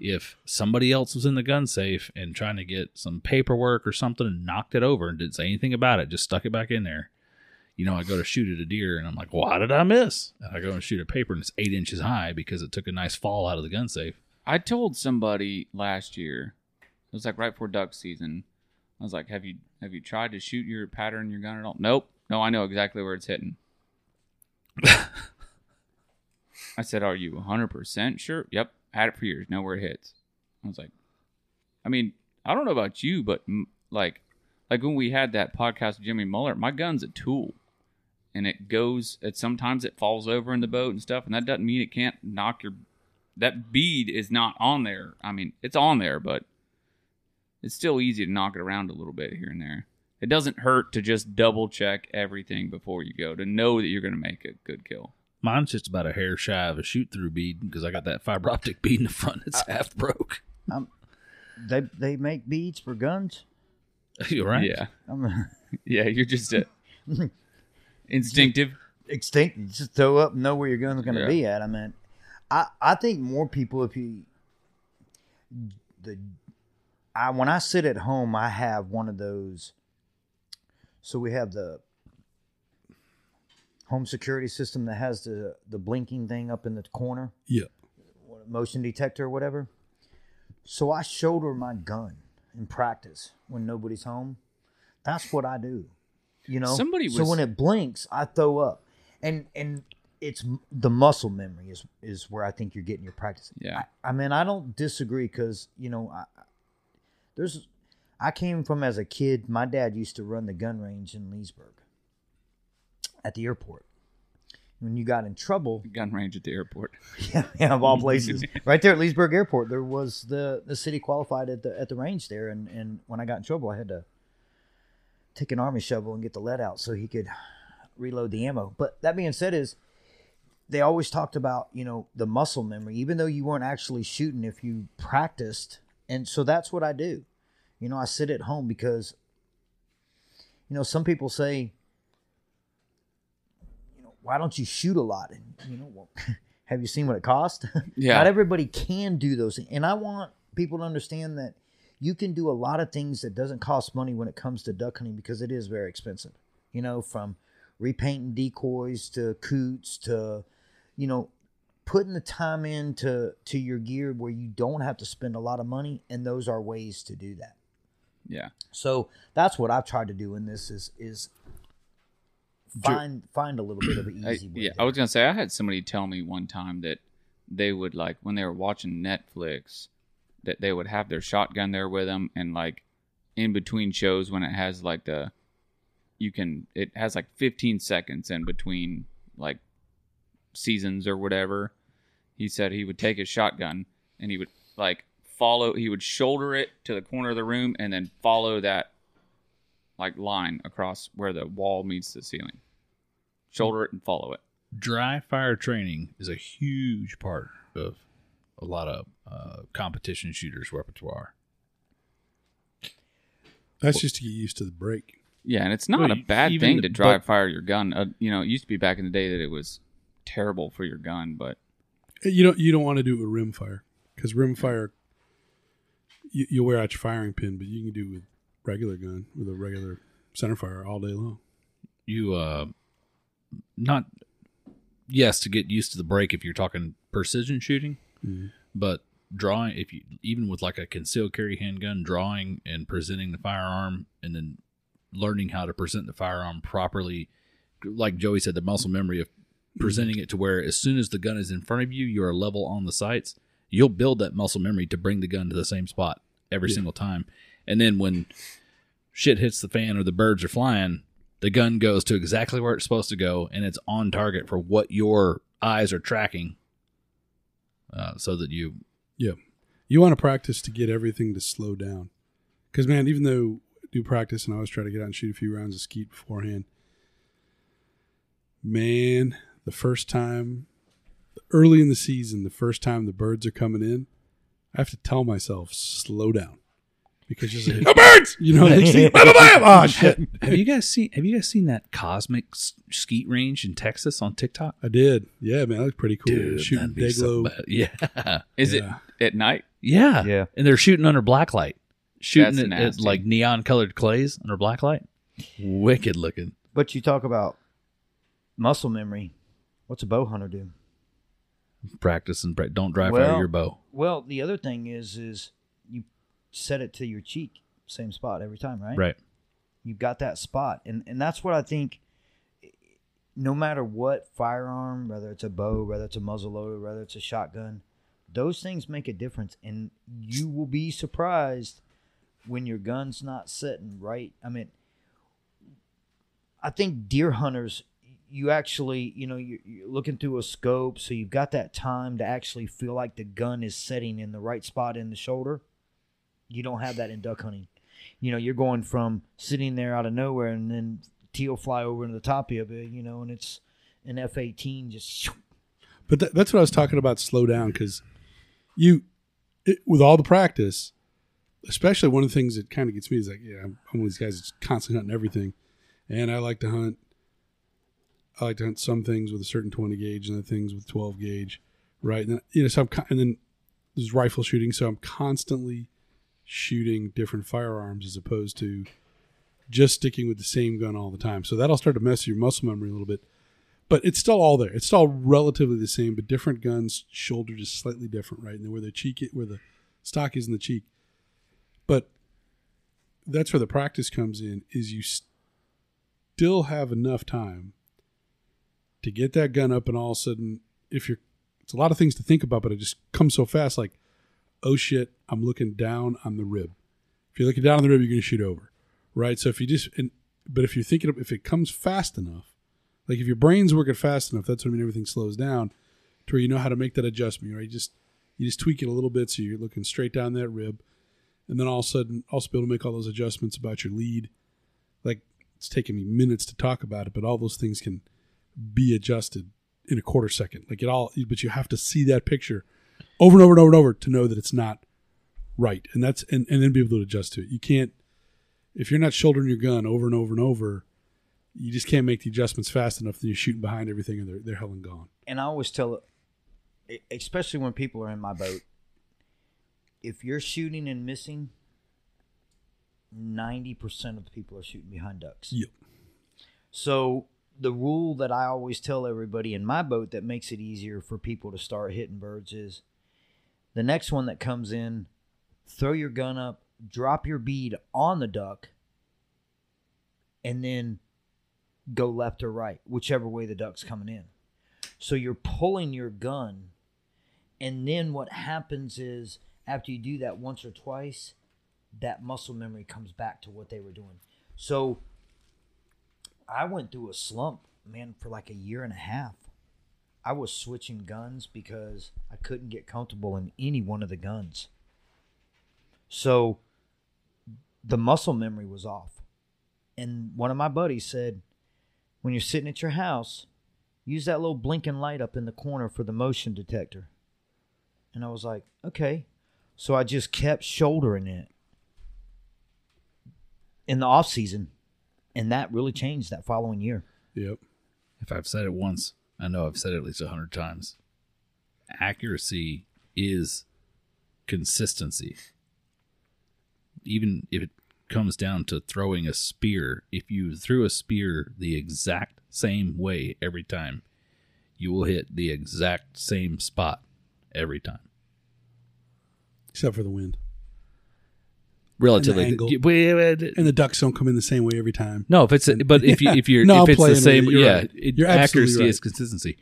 if somebody else was in the gun safe and trying to get some paperwork or something and knocked it over and didn't say anything about it, just stuck it back in there. You know, I go to shoot at a deer and I'm like, why did I miss? And I go and shoot a paper and it's eight inches high because it took a nice fall out of the gun safe. I told somebody last year, it was like right before duck season. I was like, "Have you have you tried to shoot your pattern your gun at all?" Nope. No, I know exactly where it's hitting. I said, "Are you 100% sure?" Yep, had it for years. Know where it hits. I was like, I mean, I don't know about you, but mm, like, like when we had that podcast with Jimmy Muller, my gun's a tool, and it goes. It sometimes it falls over in the boat and stuff, and that doesn't mean it can't knock your. That bead is not on there. I mean, it's on there, but it's still easy to knock it around a little bit here and there. It doesn't hurt to just double check everything before you go to know that you're going to make a good kill. Mine's just about a hair shy of a shoot through bead because I got that fiber optic bead in the front. It's half broke. They they make beads for guns. You're right. Yeah, I'm yeah, you're just a instinctive. extinct. You just throw up and know where your gun's going to Yeah. be at. I mean, I I think more people if you the I when I sit at home, I have one of those. So we have the home security system that has the the blinking thing up in the corner, yeah. motion detector or whatever. So I shoulder my gun in practice when nobody's home. That's what I do. You know, Somebody so when it blinks, I throw up, and and it's the muscle memory is is where I think you're getting your practice. Yeah. I, I mean, I don't disagree because you know, I, I- there's, I came from as a kid. My dad used to run the gun range in Leesburg, at the airport. When you got in trouble, Gun range at the airport. yeah, yeah, of all places, right there at Leesburg Airport, there was the the city qualified at the at the range there, and and when I got in trouble, I had to take an army shovel and get the lead out so he could reload the ammo. But that being said, is they always talked about you know the muscle memory, even though you weren't actually shooting, if you practiced, and so that's what I do. You know, I sit at home because you know some people say you know, why don't you shoot a lot? And you know, well, have you seen what it costs? Yeah. Not everybody can do those things. And I want people to understand that you can do a lot of things that doesn't cost money when it comes to duck hunting because it is very expensive. You know, from repainting decoys to coots to, you know, putting the time into to your gear where you don't have to spend a lot of money and those are ways to do that. Yeah. So that's what I've tried to do in this is is find find a little bit of an I, easy way. yeah, to- I was gonna say I had somebody tell me one time that they would like when they were watching Netflix that they would have their shotgun there with them and like in between shows when it has like the you can it has like 15 seconds in between like seasons or whatever. He said he would take his shotgun and he would like follow he would shoulder it to the corner of the room and then follow that like line across where the wall meets the ceiling. Shoulder it and follow it. Dry fire training is a huge part of a lot of uh, competition shooters' repertoire. That's just to get used to the break. Yeah, and it's not Well, a bad thing to dry but- fire your gun. Uh, you know, it used to be back in the day that it was terrible for your gun, but You don't you don't want to do a rim fire because rim fire you, you wear out your firing pin, but you can do it with regular gun with a regular center fire all day long. You uh, not yes to get used to the break if you're talking precision shooting, Mhm. but drawing if you even with like a concealed carry handgun, drawing and presenting the firearm, and then learning how to present the firearm properly, like Joey said, the muscle memory of presenting it to where as soon as the gun is in front of you, you are level on the sights. You'll build that muscle memory to bring the gun to the same spot every Yeah. single time, and then when shit hits the fan or the birds are flying, the gun goes to exactly where it's supposed to go, and it's on target for what your eyes are tracking, uh, so that you Yeah. You want to practice to get everything to slow down. Because man, even though I do practice and I always try to get out and shoot a few rounds of skeet beforehand, man, the first time, early in the season, the first time the birds are coming in, I have to tell myself slow down because just like, birds, you know, next thing- oh shit, have you guys seen Have you guys seen that cosmic s- skeet range in Texas on TikTok? I did. Yeah, man, that was pretty cool. Dude, Shooting that'd so Yeah, Is Yeah. it at night? yeah, Yeah. And they're shooting under blacklight, shooting That's it at like neon colored clays under blacklight. Wicked looking. But you talk about muscle memory. What's a bow hunter do? Practice and pra- don't drive out Well- of your bow. Well, the other thing is, is you set it to your cheek, same spot every time, right? Right. You've got that spot, and and that's what I think. No matter what firearm, whether it's a bow, whether it's a muzzleloader, whether it's a shotgun, those things make a difference, and you will be surprised when your gun's not sitting right. I mean, I think deer hunters, you actually, you know, you're, you're looking through a scope, so you've got that time to actually feel like the gun is setting in the right spot in the shoulder. You don't have that in duck hunting. You know, you're going from sitting there out of nowhere, and then teal fly over into the top of you, you know, and it's an F eighteen just. But that, that's what I was talking about. Slow down because you, it, with all the practice, especially one of the things that kind of gets me is like, yeah, I'm one of these guys that's constantly hunting everything, and I like to hunt. I like to hunt some things with a certain 20 gauge and other things with 12 gauge, right? And then, you know, so I'm con- and then there's rifle shooting, so I'm constantly shooting different firearms as opposed to just sticking with the same gun all the time. So that'll start to mess with your muscle memory a little bit but it's still all there. It's still relatively the same, but different guns, shoulder just slightly different, right? And where the cheek, where the stock is in the cheek. But that's where the practice comes in. Is you still have enough time to get that gun up, and all of a sudden, if you're, it's a lot of things to think about, but it just comes so fast. Like, oh shit, I'm looking down on the rib. If you're looking down on the rib, you're going to shoot over, right? So if you just, and, but if you're thinking, if it comes fast enough like if your brain's working fast enough, that's what I mean. Everything slows down to where you know how to make that adjustment. Right? You just you just tweak it a little bit so you're looking straight down that rib, and then all of a sudden also be able to make all those adjustments about your lead. Like it's taking me minutes to talk about it, but all those things can be adjusted in a quarter second. Like it all, but you have to see that picture over and over and over and over to know that it's not right, and that's and and then be able to adjust to it. You can't if you're not shouldering your gun over and over and over you just can't make the adjustments fast enough. Then you're shooting behind everything, and they're they're hell and gone. and I always tell especially when people are in my boat, if you're shooting and missing, ninety percent of the people are shooting behind ducks. Yep. So the rule that I always tell everybody in my boat that makes it easier for people to start hitting birds is the next one that comes in, throw your gun up, drop your bead on the duck, and then go left or right, whichever way the duck's coming in. So you're pulling your gun, and then what happens is after you do that once or twice, that muscle memory comes back to what they were doing. So I went through a slump, man, for like a year and a half. I was switching guns because I couldn't get comfortable in any one of the guns. So the muscle memory was off. And one of my buddies said, when you're sitting at your house, use that little blinking light up in the corner for the motion detector. And I was like, okay. So I just kept shouldering it in the off season, and that really changed that following year. Yep. If I've said it once, I know I've said it at least a hundred times. Accuracy is consistency. Even if it comes down to throwing a spear, if you threw a spear the exact same way every time, you will hit the exact same spot every time. Except for the wind, Relatively, angle. Wait, and the ducks don't come in the same way every time. No, if it's a, but if you if you're No, if it's the same, you. You're yeah, right. it, You're accuracy right. is consistency.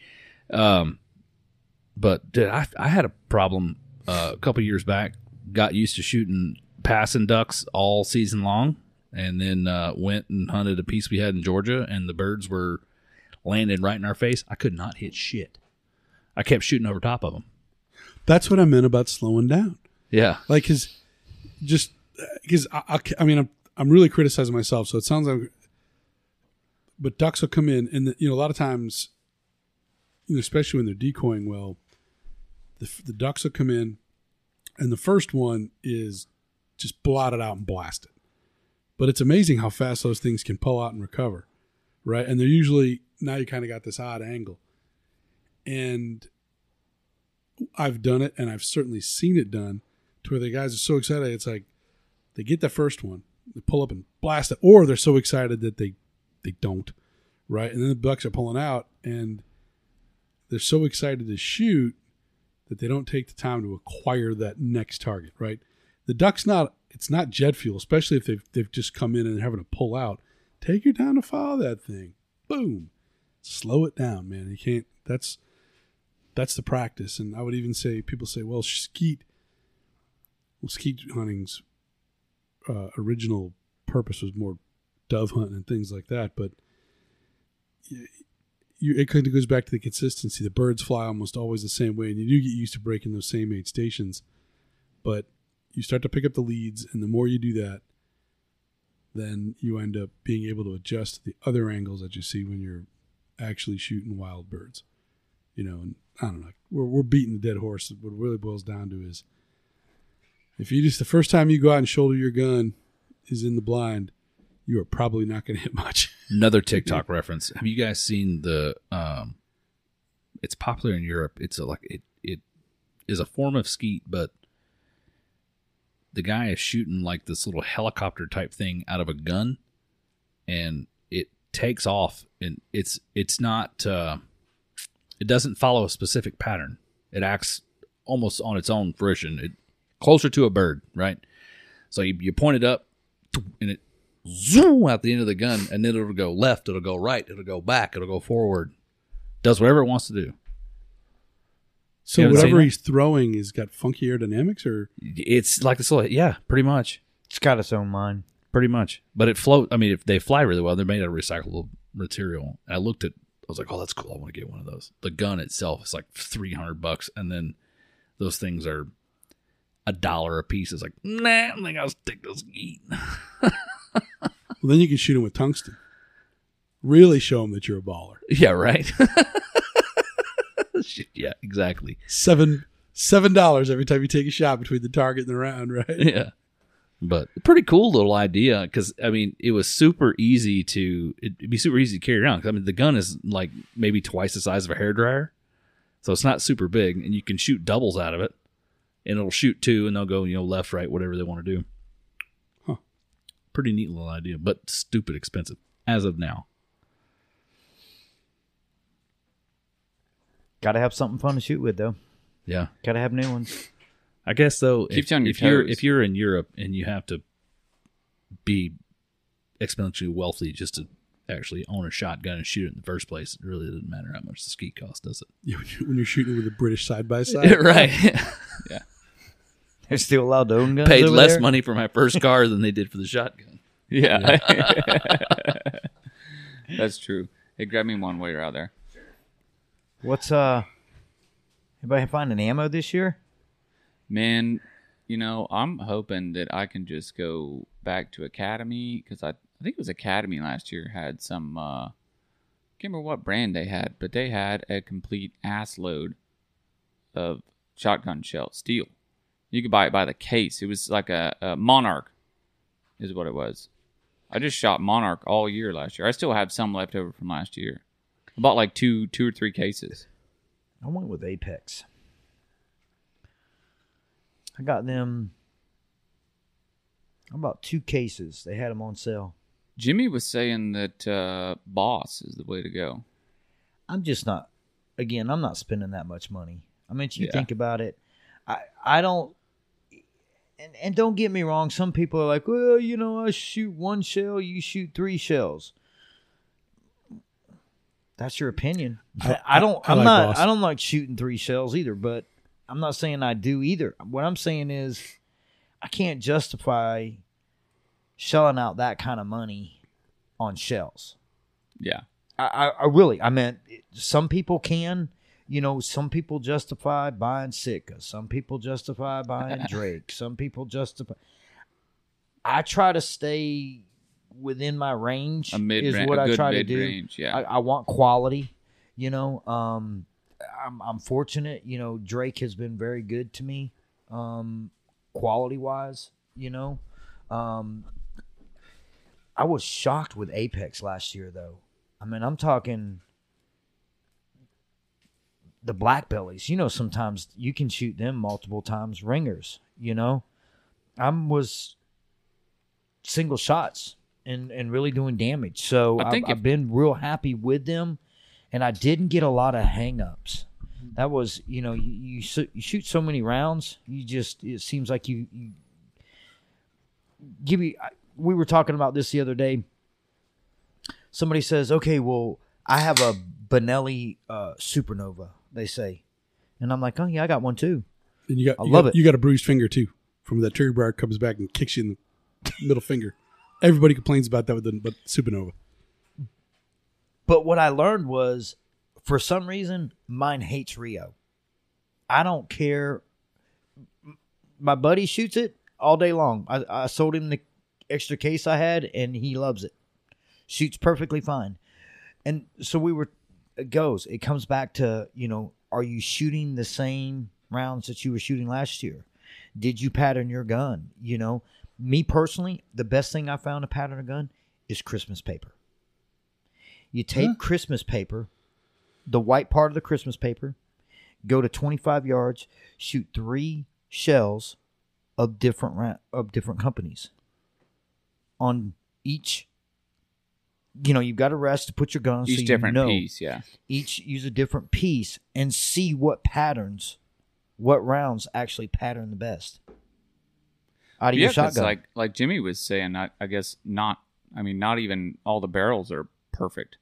Um, but dude, I I had a problem uh, a couple years back. Got used to shooting passing ducks all season long, and then uh, went and hunted a piece we had in Georgia, and the birds were landing right in our face. I could not hit shit. I kept shooting over top of them. That's what I meant about slowing down. Yeah, Like, his just because I, I, I mean, I'm I'm really criticizing myself, so it sounds like. But ducks will come in, and you know, a lot of times, you know, especially when they're decoying well, the the ducks will come in, and the first one is just blot it out and blast it. But it's amazing how fast those things can pull out and recover, right? And they're usually now you kind of got this odd angle, and I've done it, and I've certainly seen it done to where the guys are so excited. It's like they get the first one, they pull up and blast it, or they're so excited that they they don't, right? And then the bucks are pulling out, and they're so excited to shoot that they don't take the time to acquire that next target, right? The duck's not it's not jet fuel, especially if they've they've just come in and they're having to pull out. Take your time to follow that thing. Boom. Slow it down, man. You can't that's that's the practice. And I would even say people say, well, skeet well, skeet hunting's uh, original purpose was more dove hunting and things like that, but you, it kind of goes back to the consistency. The birds fly almost always the same way, and you do get used to breaking those same eight stations. But you start to pick up the leads, and the more you do that, then you end up being able to adjust the other angles that you see when you're actually shooting wild birds. You know, and I don't know. We're we're beating the dead horse. What it really boils down to is if you just the first time you go out and shoulder your gun is in the blind, you are probably not going to hit much. Another TikTok reference. Have you guys seen the? um It's popular in Europe. It's a, like it. It is a form of skeet, but the guy is shooting like this little helicopter type thing out of a gun, and it takes off, and it's it's not. uh It doesn't follow a specific pattern. It acts almost on its own fruition. It closer to a bird, right? So you, you point it up, and it zoom out the end of the gun, and then it'll go left, it'll go right, it'll go back, it'll go forward. Does whatever it wants to do. So You haven't whatever that? he's throwing has got funky aerodynamics, or It's like this little, yeah, pretty much, It's got its own mind. pretty much. But it float. I mean, if they fly really well, they're made out of recyclable material. I looked at, I was like, oh, that's cool. I want to get one of those. The gun itself is like three hundred bucks, and then those things are a dollar a piece. It's like, nah, I think I'll stick those eat. well, then you can shoot him with tungsten. Really show him that you're a baller. yeah, right. Yeah, exactly. Seven seven dollars every time you take a shot between the target and the round, right? yeah but pretty cool little idea because i mean it was super easy to it'd be super easy to carry around 'Cause, i mean the gun is like maybe twice the size of a hair dryer so it's not super big and you can shoot doubles out of it and it'll shoot two and they'll go you know left right whatever they want to do Huh. pretty neat little idea but stupid expensive as of now Got to have something fun to shoot with, though. yeah Got to have new ones. I guess though, Keeps if, you on your if you're if you're in Europe and you have to be exponentially wealthy just to actually own a shotgun and shoot it in the first place, it really doesn't matter how much the ski costs, does it? Yeah, when you're- shooting with a British side by side. it? right. They're still allowed to own guns. Paid over less there? money for my first car than they did for the shotgun. Yeah. That's true. Hey, grab me one while you're out there. What's uh? Anybody find an ammo this year? Man, you know, I'm hoping that I can just go back to Academy because I, I think it was Academy last year had some, uh, can't remember what brand they had, but they had a complete ass load of shotgun shell steel. You could buy it by the case. It was like a, a Monarch, is what it was. I just shot Monarch all year last year. I still have some left over from last year. I bought like two, two or three cases. I went with Apex. I got them about two cases. They had them on sale. Jimmy was saying that uh, Boss is the way to go. I'm just not. Again, I'm not spending that much money. I mean, you Yeah. think about it. I I don't. And and don't get me wrong. Some people are like, well, you know, I shoot one shell, you shoot three shells. That's your opinion. I- I, don't. I I'm like not. Boss. I don't like shooting three shells either. But I'm not saying I do either. What I'm saying is, I can't justify shelling out that kind of money on shells. Yeah. I, I, I really, I meant some people can, you know, some people justify buying Sitka, some people justify buying Drake, some people justify. I try to stay within my range. A mid is what a I good try to do. range. Yeah. I, I want quality, you know. Um, I'm, I'm fortunate. You know, Drake has been very good to me, um, quality wise. You know, um, I was shocked with Apex last year, though. I mean, I'm talking the black bellies. You know, sometimes you can shoot them multiple times. Ringers. You know, I was single shots and and really doing damage. So I think I've, if- I've been real happy with them, and I didn't get a lot of hangups. That was, you know, you you, you shoot so many rounds, you just it seems like you, you give you. We were talking about this the other day. Somebody says, "Okay, well, I have a Benelli uh, Supernova." They say, and I'm like, "Oh yeah, I got one too." And you got, I you love got, it. You got a bruised finger too, from that Terry Briar comes back and kicks you in the middle finger. Everybody complains about that with the but Supernova. But what I learned was, for some reason, mine hates Rio. I don't care. My buddy shoots it all day long. I, I sold him the extra case I had, and he loves it. Shoots perfectly fine. And so we were. It goes. It comes back to you know, are you shooting the same rounds that you were shooting last year? Did you pattern your gun? You know, me personally, the best thing I found to pattern a gun is Christmas paper. You take Huh? Christmas paper, the white part of the Christmas paper, go to 25 yards, shoot three shells of different ra- of different companies on each. You know, you've got to rest to put your gun. so Each you different know piece, yeah. each use a different piece and see what patterns, what rounds actually pattern the best out of Yeah, your shotgun. like like Jimmy was saying, I, I guess not. I mean, not even all the barrels are perfect.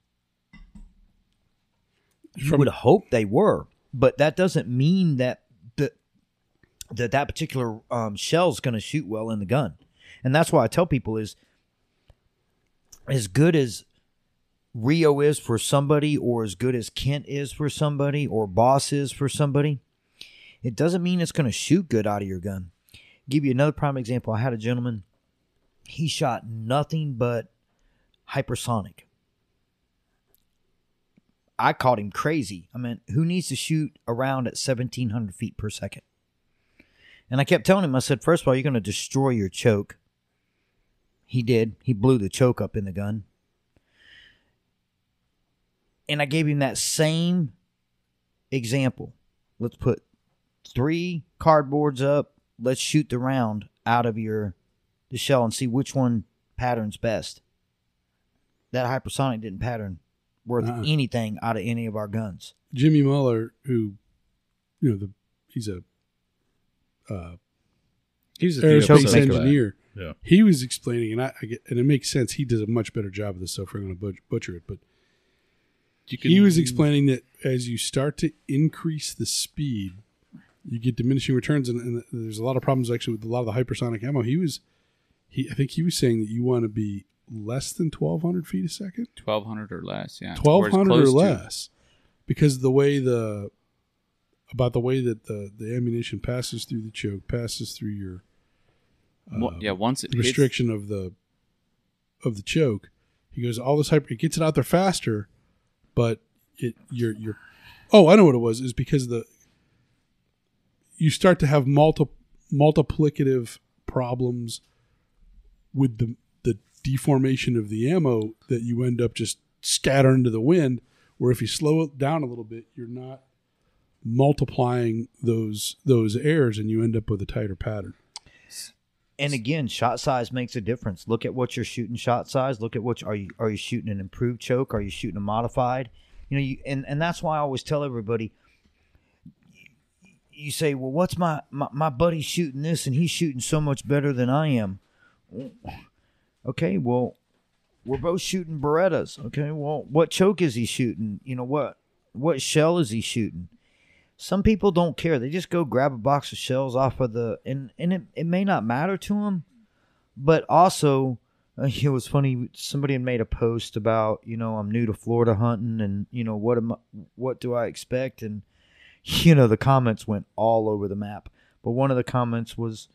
you would hope they were, but that doesn't mean that the, that that particular um, shell is going to shoot well in the gun, and that's why I tell people is as good as Rio is for somebody, or as good as Kent is for somebody, or Boss is for somebody. It doesn't mean it's going to shoot good out of your gun. Give you another prime example. I had a gentleman. He shot nothing but hypersonic. I called him crazy. I mean, who needs to shoot around at 1700 feet per second? And I kept telling him, I said, first of all, you're going to destroy your choke. He did. He blew the choke up in the gun. And I gave him that same example. Let's put three cardboards up. Let's shoot the round out of your the shell and see which one patterns best. That hypersonic didn't pattern worth Uh-uh. anything out of any of our guns. Jimmy Muller, who, you know, the he's a uh, He's a aerospace DOP guy. engineer. Yeah. He was explaining, and I, I get, and it makes sense. He does a much better job of this stuff. We're going to butcher, butcher it, but You can, he was explaining that as you start to increase the speed, you get diminishing returns, and, and there's a lot of problems actually with a lot of the hypersonic ammo. He was, he I think he was saying that you want to be less than 1,200 feet a second. Twelve hundred or less, yeah. twelve Where or close to- less, because the way the about the way that the the ammunition passes through the choke, passes through your Well, uh, yeah, once it the hits, restriction of the of the choke. He goes, all this hyper, it gets it out there faster, but it you're you're. Oh, I know what it was. Is because the you start to have multi multiplicative problems with the the deformation of the ammo that you end up just scattering to the wind. Where if you slow it down a little bit, you're not multiplying those those errors, and you end up with a tighter pattern. And again, shot size makes a difference. Look at what you're shooting shot size. Look at what you, are you are you shooting an improved choke? Are you shooting a modified? You know, you and, and that's why I always tell everybody you say, Well, what's my, my, my buddy shooting this and he's shooting so much better than I am. Okay, well, we're both shooting Berettas. Okay, well, what choke is he shooting? You know what what shell is he shooting? Some people don't care. They just go grab a box of shells off of the and and it, it may not matter to them, but also it was funny. Somebody had made a post about you know I'm new to Florida hunting and you know what am I, what do I expect and you know the comments went all over the map. But one of the comments was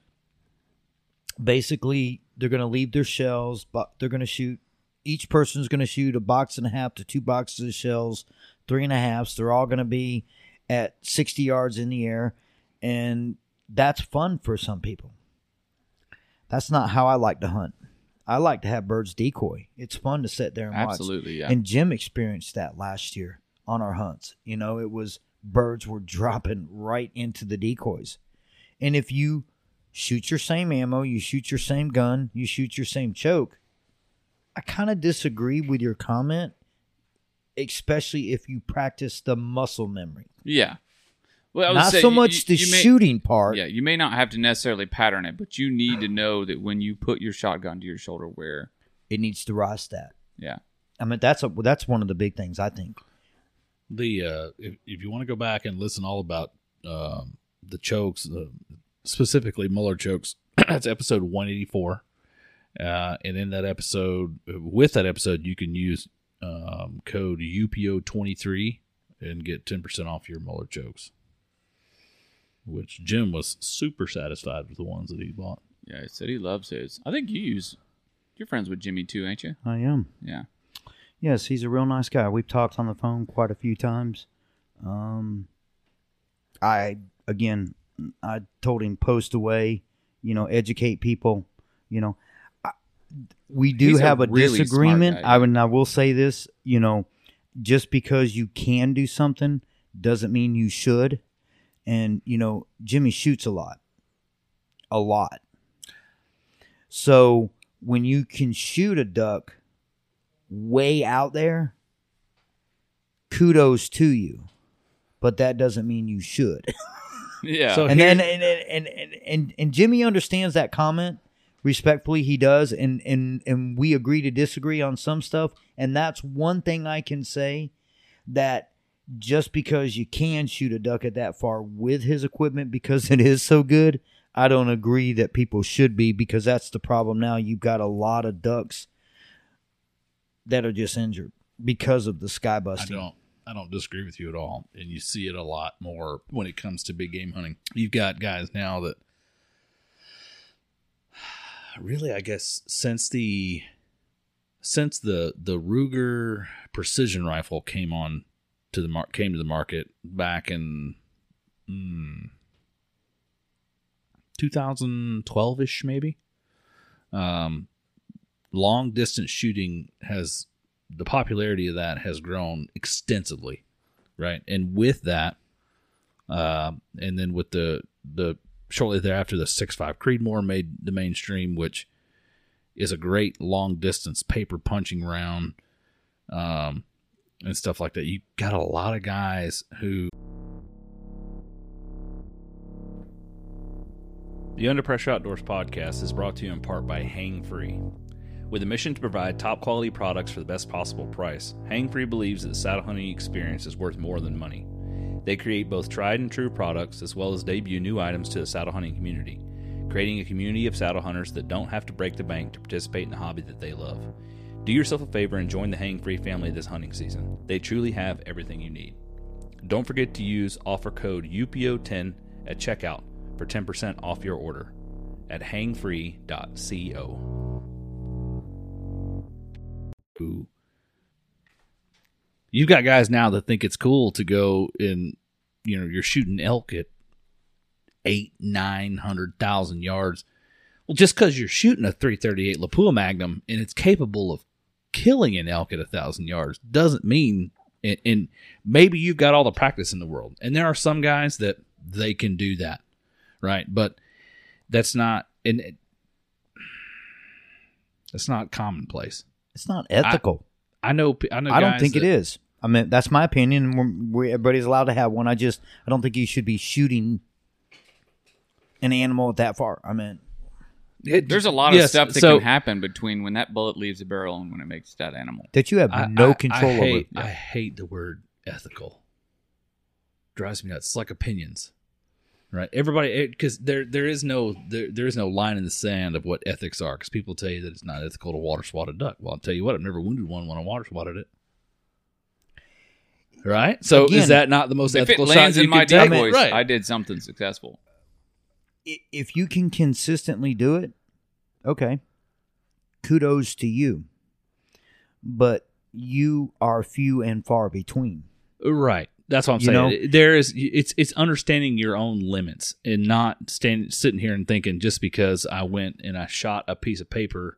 basically they're going to leave their shells, but they're going to shoot. Each person's going to shoot a box and a half to two boxes of shells, three and a halfs. They're all going to be at 60 yards in the air, and that's fun for some people. That's not how I like to hunt. I like to have birds decoy. It's fun to sit there and watch. Absolutely, yeah. And Jim experienced that last year on our hunts. You know, it was birds were dropping right into the decoys. And if you shoot your same ammo, you shoot your same gun, you shoot your same choke, I kind of disagree with your comment, especially if you practice the muscle memory. yeah. Well, I Not say so you- much you- the you may- shooting part. Yeah, you may not have to necessarily pattern it, but you need to know that when you put your shotgun to your shoulder, where It needs to rise stat. yeah, I mean, that's a that's one of the big things I think. the uh, if, if you want to go back and listen all about um, the chokes, uh, specifically Muller chokes, that's episode 184. Uh, and in that episode, with that episode, you can use um, code UPO23 and get 10% off your Muller chokes. Which Jim was super satisfied with the ones that he bought. yeah, he said he loves his. I think you use. You're friends with Jimmy too, ain't you? I am. Yeah. Yes, he's a real nice guy. We've talked on the phone quite a few times. Um, I again, I told him post away. You know, educate people. You know, I, we do He's have a, really disagreement. I would, and I will say this. You know, just because you can do something doesn't mean you should. And you know, Jimmy shoots a lot, a lot. So when you can shoot a duck way out there, kudos to you. But that doesn't mean you should. Yeah. So and here- then and, and, and and and Jimmy understands that comment. Respectfully, he does, and and and we agree to disagree on some stuff. And that's one thing I can say that just because you can shoot a duck at that far with his equipment because it is so good, I don't agree that people should be because that's the problem now. You've got a lot of ducks that are just injured because of the sky I don't I don't disagree with you at all. And you see it a lot more when it comes to big game hunting. You've got guys now that really I guess since the since the the Ruger precision rifle came on to the mar- came to the market back in mm, 2012ish maybe um long distance shooting has the popularity of that has grown extensively, right? And with that, uh, and then with the the shortly thereafter, the six five Creedmoor made the mainstream, which is a great long distance paper punching round, um, and stuff like that. You got a lot of guys who. The Under Pressure Outdoors podcast is brought to you in part by Hang Free. With a mission to provide top quality products for the best possible price, Hang Free believes that the saddle hunting experience is worth more than money. They create both tried and true products as well as debut new items to the saddle hunting community, creating a community of saddle hunters that don't have to break the bank to participate in the hobby that they love. Do yourself a favor and join the Hang Free family this hunting season. They truly have everything you need. Don't forget to use offer code UPO10 at checkout for 10% off your order at hangfree.co. who you've got guys now that think it's cool to go and you know you're shooting elk at eight nine hundred thousand yards well just because you're shooting a 338 lapua magnum and it's capable of killing an elk at a thousand yards doesn't mean and, and maybe you've got all the practice in the world and there are some guys that they can do that right but that's not and it, that's not commonplace It's not ethical. I know. I know. I don't think it that- is. I mean, that's my opinion. We're, everybody's allowed to have one. I just, I don't think you should be shooting an animal that far. I mean, It- There's a lot yes, of stuff that so can happen between when that bullet leaves the barrel and when it makes that animal. that you have I- no I- control I over. hate, I hate the word ethical. Drives me nuts. It's like opinions, right? Everybody, because there there is no there, there is no line in the sand of what ethics are. Because people tell you that it's not ethical to water swat a duck. Well, I'll tell you what, I've never wounded one when I water swatted it. Right. So Again, is that not the most If it ethical lands shot you in my could take? decoys, right. I did something successful. If you can consistently do it, okay, kudos to you. But you are few and far between. Right. That's what I'm You saying. know? There is it's it's understanding your own limits and not stand sitting here and thinking just because I went and I shot a piece of paper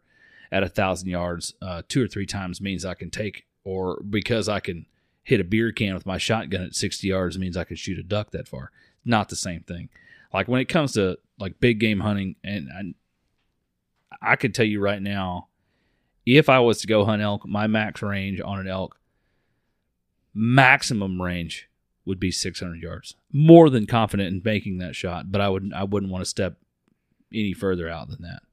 at a thousand yards uh, two or three times means I can take, or because I can hit a beer can with my shotgun at sixty yards means I can shoot a duck that far. Not the same thing. Like when it comes to like big game hunting, and I, I could tell you right now, if I was to go hunt elk, my max range on an elk maximum range would be 600 yards. More than confident in making that shot, but I wouldn't I wouldn't want to step any further out than that.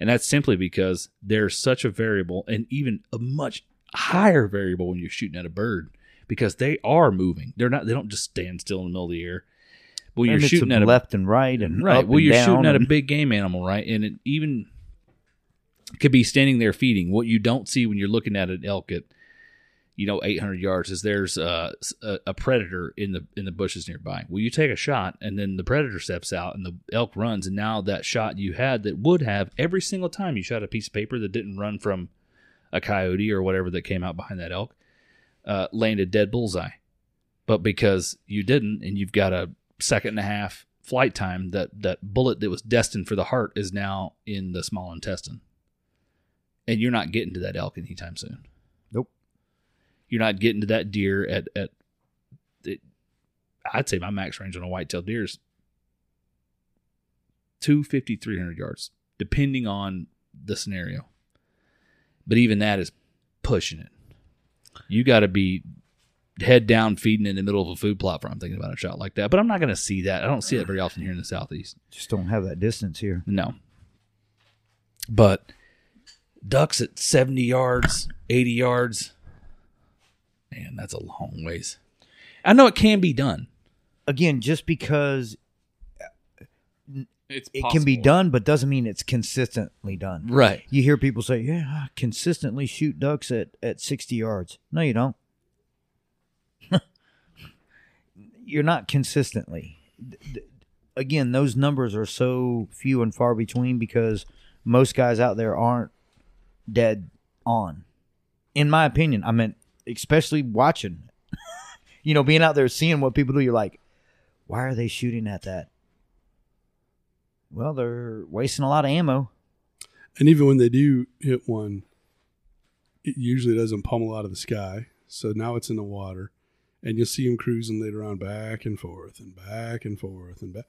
And that's simply because there's such a variable and even a much higher variable when you're shooting at a bird because they are moving. They're not they don't just stand still in the middle of the air. When you're shooting at a left and right and right. Well, and you're shooting at a big game animal, right? And it even could be standing there feeding. What you don't see when you're looking at an elk at, you know, 800 yards is there's uh, a, a predator in the in the bushes nearby. Well, you take a shot, and then the predator steps out, and the elk runs, and now that shot you had that would have every single time you shot a piece of paper that didn't run from a coyote or whatever that came out behind that elk, uh, landed dead bullseye. But because you didn't, and you've got a second and a half flight time, that that bullet that was destined for the heart is now in the small intestine, and you're not getting to that elk anytime soon. Nope. You're not getting to that deer at at. It, I'd say my max range on a whitetail deer is 250, 300 yards, depending on the scenario. But even that is pushing it. You got to be head down feeding in the middle of a food plot for I'm thinking about a shot like that. But I'm not going to see that. I don't see it very often here in the southeast. Just don't have that distance here. No. But ducks at 70 yards, 80 yards, man, that's a long ways. I know it can be done. Again, just because It's it can be done, but doesn't mean it's consistently done. Right. You hear people say, "Yeah, I consistently shoot ducks at at sixty yards." No, you don't. You're not consistently. D- d- Again, those numbers are so few and far between because most guys out there aren't dead on. In my opinion, I mean, especially watching, you know, being out there seeing what people do. You're like, why are they shooting at that? Well, they're wasting a lot of ammo. And even when they do hit one, it usually doesn't pummel out of the sky. So now it's in the water. And you'll see them cruising later on back and forth and back and forth and back.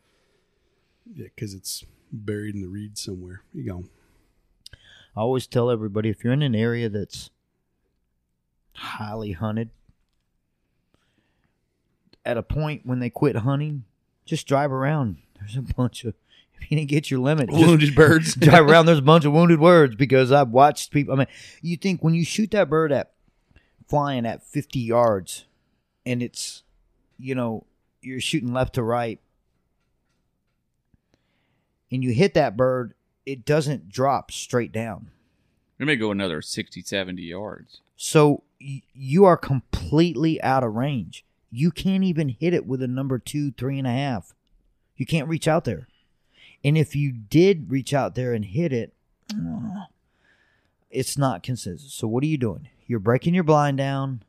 Yeah, because it's buried in the reeds somewhere. You go. I always tell everybody if you're in an area that's highly hunted, at a point when they quit hunting, just drive around. There's a bunch of if you didn't get your limit, just Wounded birds. drive around. There's a bunch of wounded words because I've watched people. I mean, you think when you shoot that bird at flying at 50 yards, and it's you know you're shooting left to right, and you hit that bird, it doesn't drop straight down. It may go another 60, 70 yards. So y- you are completely out of range. You can't even hit it with a number two, three and a half. You can't reach out there. And if you did reach out there and hit it, it's not consistent. So what are you doing? You're breaking your blind down.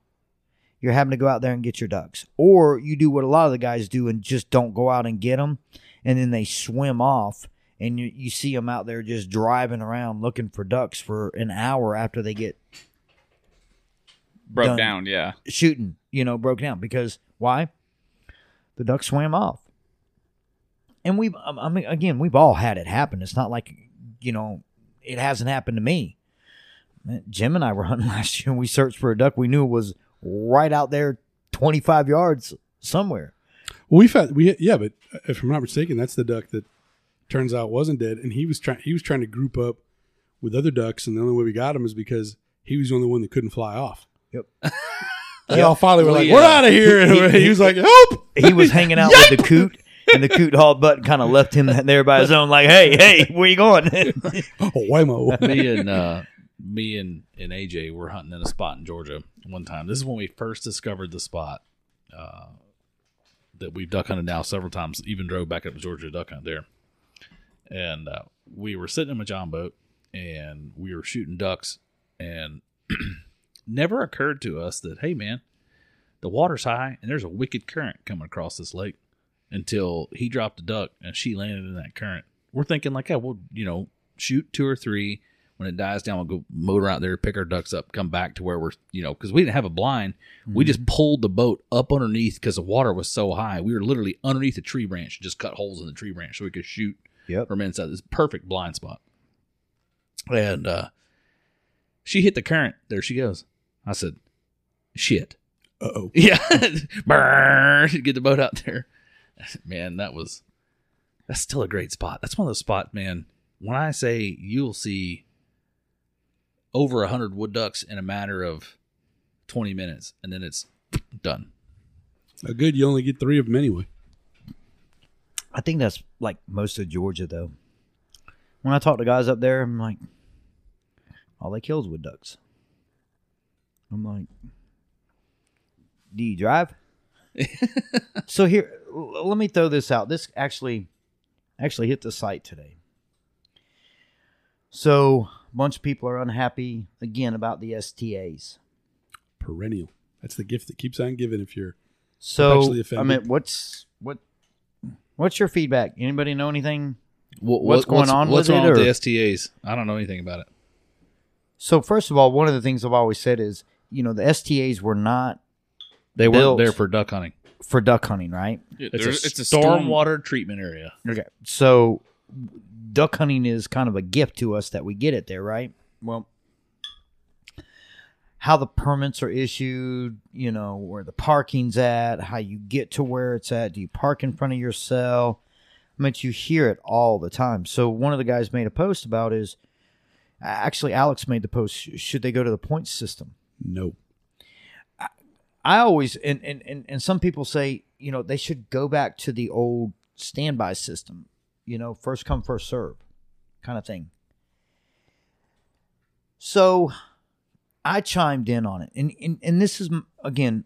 You're having to go out there and get your ducks, or you do what a lot of the guys do and just don't go out and get them, and then they swim off, and you, you see them out there just driving around looking for ducks for an hour after they get Broke Done. down, yeah. shooting, you know, broke down because why? The duck swam off. And we've, um, I mean, again, we've all had it happen. It's not like, you know, it hasn't happened to me. Man, Jim and I were hunting last year and we searched for a duck we knew was right out there 25 yards somewhere. Well, we found we yeah, but if I'm not mistaken, that's the duck that turns out wasn't dead, and he was trying he was trying to group up with other ducks, and the only way we got him is because he was the only one that couldn't fly off. Yep. They all finally were Well, like, yeah. "We're out of here!" And He- he, was like, "Help!" He was hanging out with the coot and the coot hauled butt kind of left him there by his own, like, hey, hey, where you going? Oh, whammo! me and uh, me and, and AJ were hunting in a spot in Georgia one time. This is when we first discovered the spot uh, that we've duck hunted now several times. Even drove back up to Georgia to duck hunt there, and uh, we were sitting in my John boat and we were shooting ducks, and never occurred to us that hey man, the water's high and there's a wicked current coming across this lake until he dropped a duck and she landed in that current. We're thinking like, yeah, we'll you know shoot two or three. When it dies down, we'll go motor out there, pick our ducks up, come back to where we're you know because we didn't have a blind. We just pulled the boat up underneath because the water was so high. We were literally underneath a tree branch, just cut holes in the tree branch so we could shoot Yep. from inside this perfect blind spot. And uh she hit the current. There she goes. I said, "Shit." Uh oh. Yeah. Burn. Get the boat out there. Man, that was that's still a great spot. That's one of those spots, man. When I say you'll see over a hundred wood ducks in a matter of twenty minutes, and then it's done. Good. You only get three of them anyway. I think that's like most of Georgia, though. When I talk to guys up there, I'm like, all they kill is wood ducks. I'm like, do you drive? So here, let me throw this out. This actually, actually hit the site today. So a bunch of people are unhappy again about the STAs. Perennial. That's the gift that keeps on giving. If you're So I mean, what's what? What's your feedback? Anybody know anything? What, What's going on What's with wrong it, with the STAs? I don't know anything about it. So first of all, one of the things I've always said is, you know, the STAs were not They Built. weren't there for duck hunting. for duck hunting, right? It's There- a, it's a storm storm treatment area. Okay. So duck hunting is kind of a gift to us that we get it there, right? Well, how the permits are issued, you know, where the parking's at, how you get to where it's at. Do you park in front of your cell? I mean, you hear it all the time. So one of the guys made a post about is actually Alex made the post. Should they go to the point system? no. I always and, and and and some people say you know they should go back to the old standby system, you know, first come first serve, kind of thing. So, I chimed in on it, and and and this is again,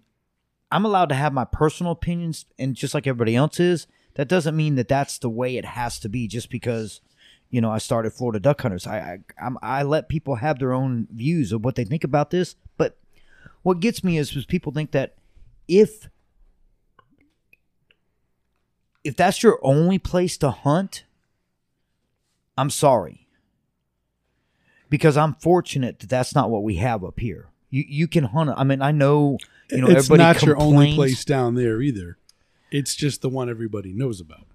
I'm allowed to have my personal opinions, and just like everybody else is, that doesn't mean that that's the way it has to be. Just because, you know, I started Florida Duck Hunters, I I I let people have their own views of what they think about this, but what gets me is, is people think that if if that's your only place to hunt, I'm sorry. Because I'm fortunate that that's not what we have up here. You you can hunt. I mean, I know you know everybody. it's not your only place down there either. It's just the one everybody knows about.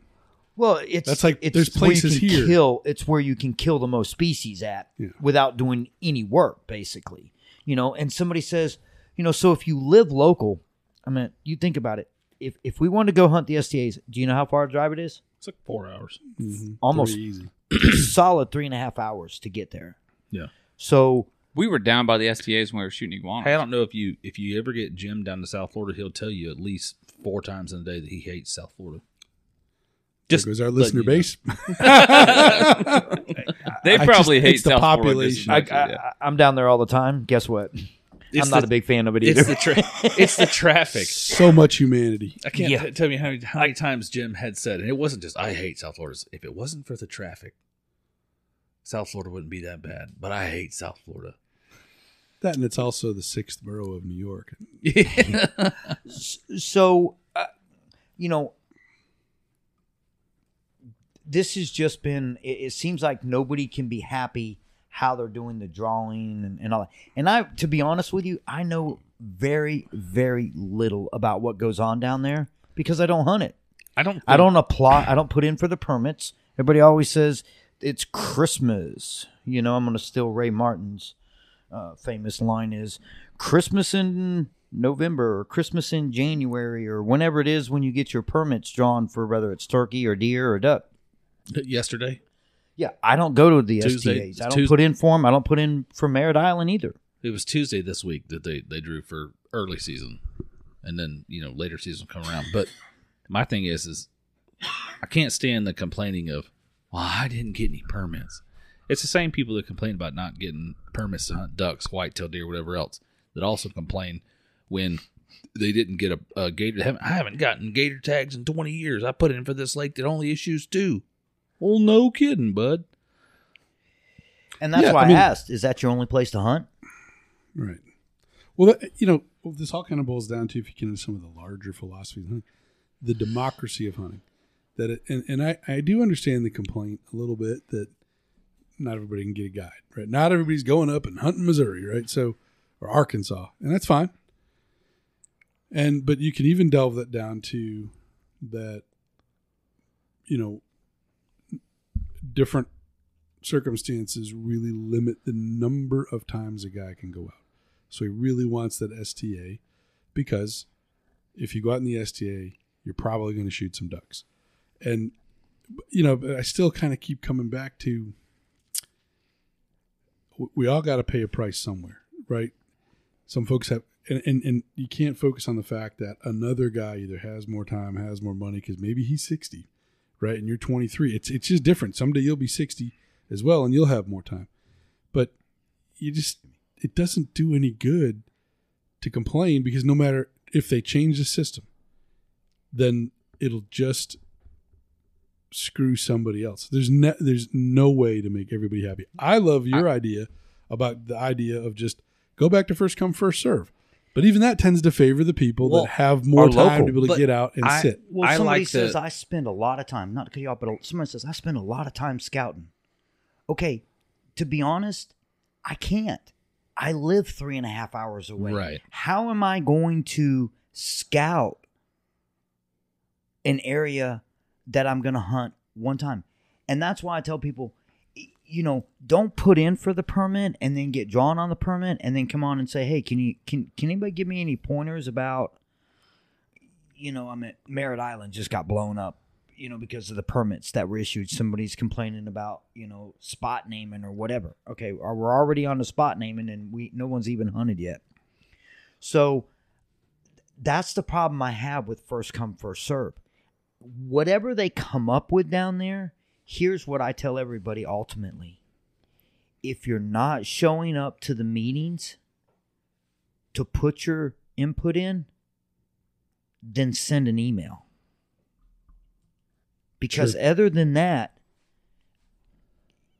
Well, it's That's like- it's there's where you places can here. Kill, it's where you can kill the most species at Yeah. without doing any work, basically. You know, and somebody says, you know, so if you live local, I mean, you think about it. If if we want to go hunt the STAs, do you know how far a drive it is? It's like four hours. Mhm. Almost. Easy. Solid three and a half hours to get there. Yeah. So We were down by the STAs when we were shooting iguanas. Hey, I don't know if you if you ever get Jim down to South Florida, he'll tell you at least four times in a day that he hates South Florida. There Just goes our listener you know. base. they I probably just- hate it's the South Florida population. just I, much, yeah. I, I'm down there all the time. Guess what? It's I'm not the- a big fan of it either. It's the tra- it's the traffic. so much humanity. I can't Yeah. t- tell you how many, how many times Jim had said, and it wasn't just I hate South Florida. If it wasn't for the traffic, South Florida wouldn't be that bad. But I hate South Florida. That and it's also the sixth borough of New York. so uh, you know this has just been it, it seems like nobody can be happy how they're doing the drawing and, and all that and i to be honest with you i know very very little about what goes on down there because i don't hunt it I don't. i don't apply i don't put in for the permits everybody always says it's christmas you know i'm going to steal ray martin's uh, famous line is Christmas in November or Christmas in January or whenever it is when you get your permits drawn for whether it's turkey or deer or duck. Yesterday, Yeah, I don't go to the Tuesday- STAs. I don't Tues- put in for them. I don't put in for Merritt Island either. it was Tuesday this week that they they drew for early season, and then you know later season come around. But my thing is, is I can't stand the complaining of, well, I didn't get any permits. It's the same people that complain about not getting permits to hunt ducks, whitetail deer, whatever else, that also complain when they didn't get a, a gator. Haven't, I haven't gotten gator tags in 20 years. I put in for this lake that only issues two. Well, no kidding, bud. And that's Yeah, why I I, asked, is that your only place to hunt? Right. Well, that- you know, this all kind of boils down to if you get into some of the larger philosophies the democracy of hunting. That it, and and I I do understand the complaint a little bit that not everybody can get a guide, right? Not everybody's going up and hunting Missouri, right? So or Arkansas, and that's fine. And but you can even delve that down to that, you know, different circumstances really limit the number of times a guy can go out. So he really wants that STA because if you go out in the STA, you're probably going to shoot some ducks. And you know, I still kind of keep coming back to we all got to pay a price somewhere, right? Some folks have and, and, and you can't focus on the fact that another guy either has more time, has more money because maybe he's 60, right? And you're 23. It's it's just different. Someday you'll be 60 as well and you'll have more time. But you just it doesn't do any good to complain because no matter if they change the system, then it'll just screw somebody else. There's no there's no way to make everybody happy. I love your idea about the idea of just go back to first come first serve. But even that tends to favor the people Well, that have more time local, to be able to but get out and I- sit. Well, I somebody like says the- I spend a lot of time, not to cut you off, but someone says I spend a lot of time scouting. Okay, to be honest, I can't. I live three and a half hours away. Right. How am I going to scout an area that I'm going to hunt one time? And that's why I tell people, y- you know, don't put in for the permit and then get drawn on the permit and then come on and say, hey, can you can can anybody give me any pointers about you know, I'm at Merritt Island just got blown up, you know, because of the permits that were issued. Somebody's complaining about, you know, spot naming or whatever. Okay, or we're already on the spot naming and we no one's even hunted yet. So that's the problem I have with first come first serve. Whatever they come up with down there, here's what I tell everybody ultimately. If you're not showing up to the meetings to put your input in, then send an email. Because Sure. other than that,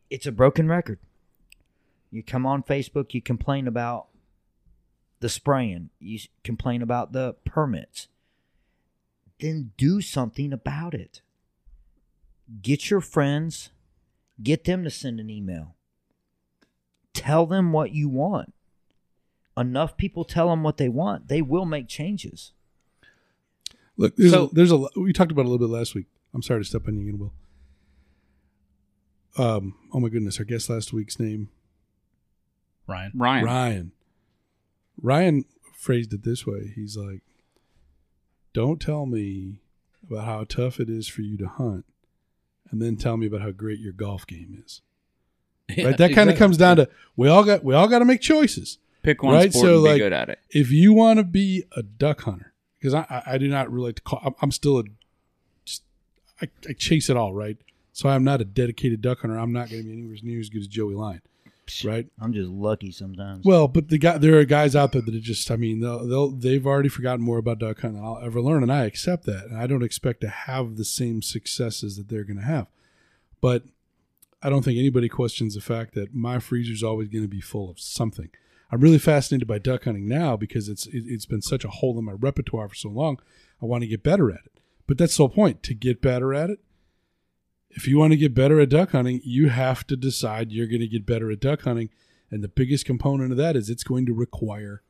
it's a broken record. You come on Facebook, you complain about the spraying, you complain about the permits. Then do something about it. Get your friends, get them to send an email. Tell them what you want. Enough people tell them what they want, they will make changes. Look, there's So- a, there's a we talked about it a little bit last week. I'm sorry to step on you again, Will. Um, oh my goodness, our guest last week's name Ryan. Ryan. Ryan. Ryan phrased it this way. He's like, "Don't tell me about how tough it is for you to hunt, and then tell me about how great your golf game is." right? That kind of comes down to we all got we all got to make choices. Pick one Right, sport so, and be like- good at it. If you want to be a duck hunter, because I, I I do not really like to call. I'm, I'm still a just I, I chase it all right. So I'm not a dedicated duck hunter. I'm not going to be anywhere near as good as Joey Line, right? I'm just lucky sometimes. Well, but the guy, there are guys out there that are just, I mean, they'll, they'll they've already forgotten more about duck hunting than I'll ever learn, and I accept that, and I don't expect to have the same successes that they're going to have, but I don't think anybody questions the fact that my freezer's always going to be full of something. I'm really fascinated by duck hunting now because it's it, it's been such a hole in my repertoire for so long. I want to get better at it, but that's the whole point. To get better at it, if you want to get better at duck hunting, you have to decide you're going to get better at duck hunting. And the biggest component of that is it's going to require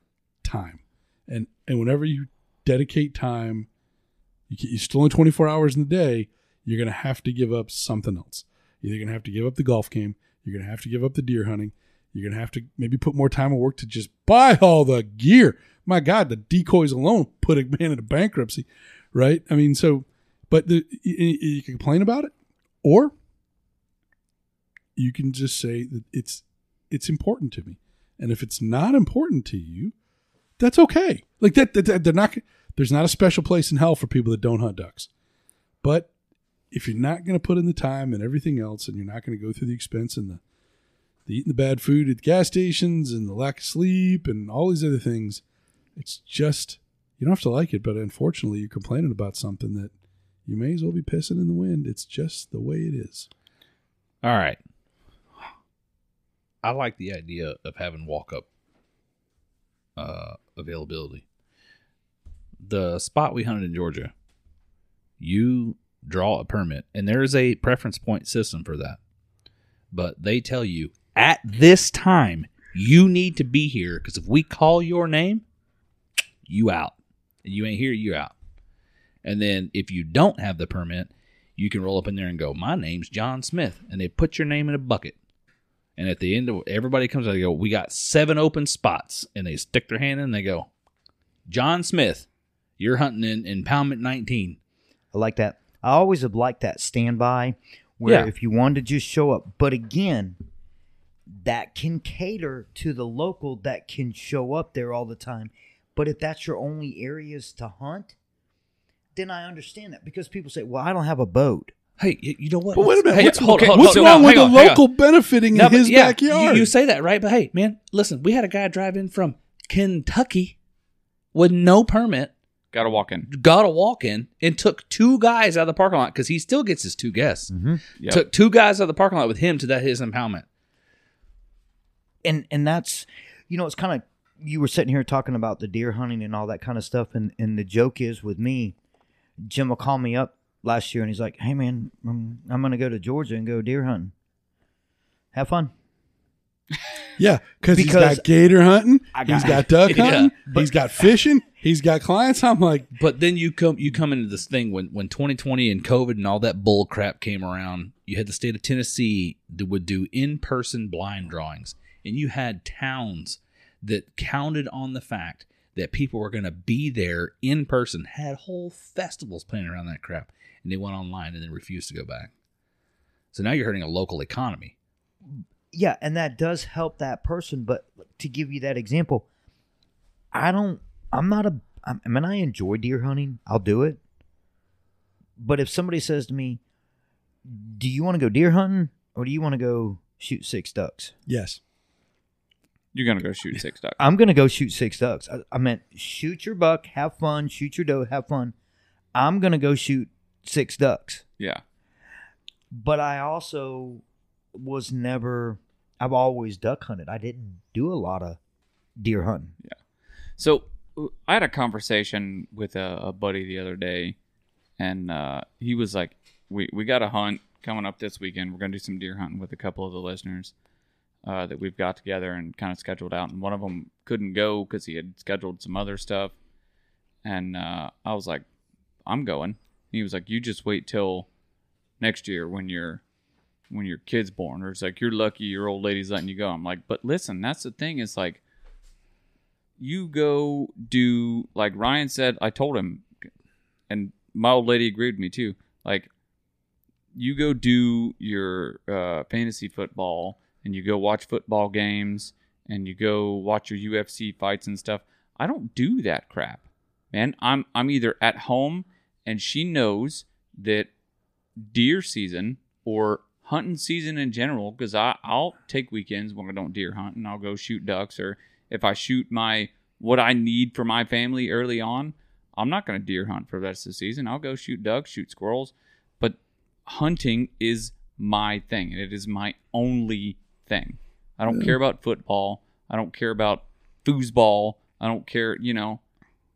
time. And and whenever you dedicate time, you can, you're still only 24 hours in the day, you're going to have to give up something else. You're going to have to give up the golf game. You're going to have to give up the deer hunting. You're going to have to maybe put more time and work to just buy all the gear. My God, the decoys alone put a man into bankruptcy, right? I mean, so, but the, you, you can complain about it, or you can just say that it's it's important to me, and if it's not important to you, that's okay. Like that, that they're not. There's not a special place in hell for people that don't hunt ducks, but if you're not going to put in the time and everything else, and you're not going to go through the expense and the the eating the bad food at the gas stations and the lack of sleep and all these other things, it's just you don't have to like it, but unfortunately, you're complaining about something that you may as well be pissing in the wind. It's just the way it is. All right. I like the idea of having walk up uh, availability. The spot we hunted in Georgia, you draw a permit, and there is a preference point system for that. But they tell you at this time you need to be here because if we call your name, you out. And you ain't here, you out. And then if you don't have the permit, you can roll up in there and go, My name's John Smith. And they put your name in a bucket. And at the end of everybody comes out, they go, We got seven open spots. And they stick their hand in and they go, John Smith, you're hunting in impoundment 19. I like that. I always have liked that standby where Yeah. if you wanted to just show up. But again, that can cater to the local that can show up there all the time. But if that's your only areas to hunt, then I understand that because people say, "Well, I don't have a boat." Hey, you know what? But wait a minute. Hey, what's hold- okay, hold- what's hold- wrong hang with on, the on. local benefiting No, in his yeah, backyard? You, you say that, right? But hey, man, listen, we had a guy drive in from Kentucky with no permit, Got to walk in. got a walk in, and took two guys out of the parking lot because he still gets his two guests. Mm-hmm. Yep. Took two guys out of the parking lot with him to that his impoundment. and and that's you know it's kind of you were sitting here talking about the deer hunting and all that kind of stuff and and the joke is with me jim will call me up last year and he's like hey man i'm, I'm gonna go to georgia and go deer hunting have fun yeah, because he's Because got gator hunting, I he's got- got duck Yeah, hunting, he's got fishing, he's got clients. I'm like, But then you come you come into this thing when when 2020 and COVID and all that bull crap came around. You had the state of Tennessee that would do in person blind drawings, and you had towns that counted on the fact that people were going to be there in person. Had whole festivals planned around that crap, and they went online and then refused to go back. So now you're hurting a local economy. yeah and that does help that person but to give you that example i don't i'm not a i mean i enjoy deer hunting i'll do it but if somebody says to me do you want to go deer hunting or do you want to go shoot six ducks yes, You're gonna go shoot six ducks. I'm gonna go shoot six ducks. I, I meant shoot your buck, have fun, shoot your doe, have fun. I'm gonna go shoot six ducks. Yeah. But I also was never. I've always duck hunted. I didn't do a lot of deer hunting. Yeah. So I had a conversation with a, a buddy the other day, and uh, he was like, "We we got a hunt coming up this weekend. We're gonna do some deer hunting with a couple of the listeners uh, that we've got together and kind of scheduled out. And one of them couldn't go because he had scheduled some other stuff. And uh, I was like, "I'm going." He was like, "You just wait till next year when your when your kid's born." Or it's like, "You're lucky your old lady's letting you go." I'm like, "But listen, that's the thing. Is like." you go do like Ryan said. I told him, and my old lady agreed with me too. Like, you go do your uh, fantasy football, and you go watch football games, and you go watch your UFC fights and stuff. I don't do that crap, man. I'm I'm either at home, and she knows that deer season or hunting season in general because I I'll take weekends when I don't deer hunt and I'll go shoot ducks or if I shoot my what I need for my family early on, I'm not going to deer hunt for the rest of the season. I'll go shoot ducks, shoot squirrels, but hunting is my thing and it is my only thing. I don't care about football. I don't care about foosball. I don't care, you know.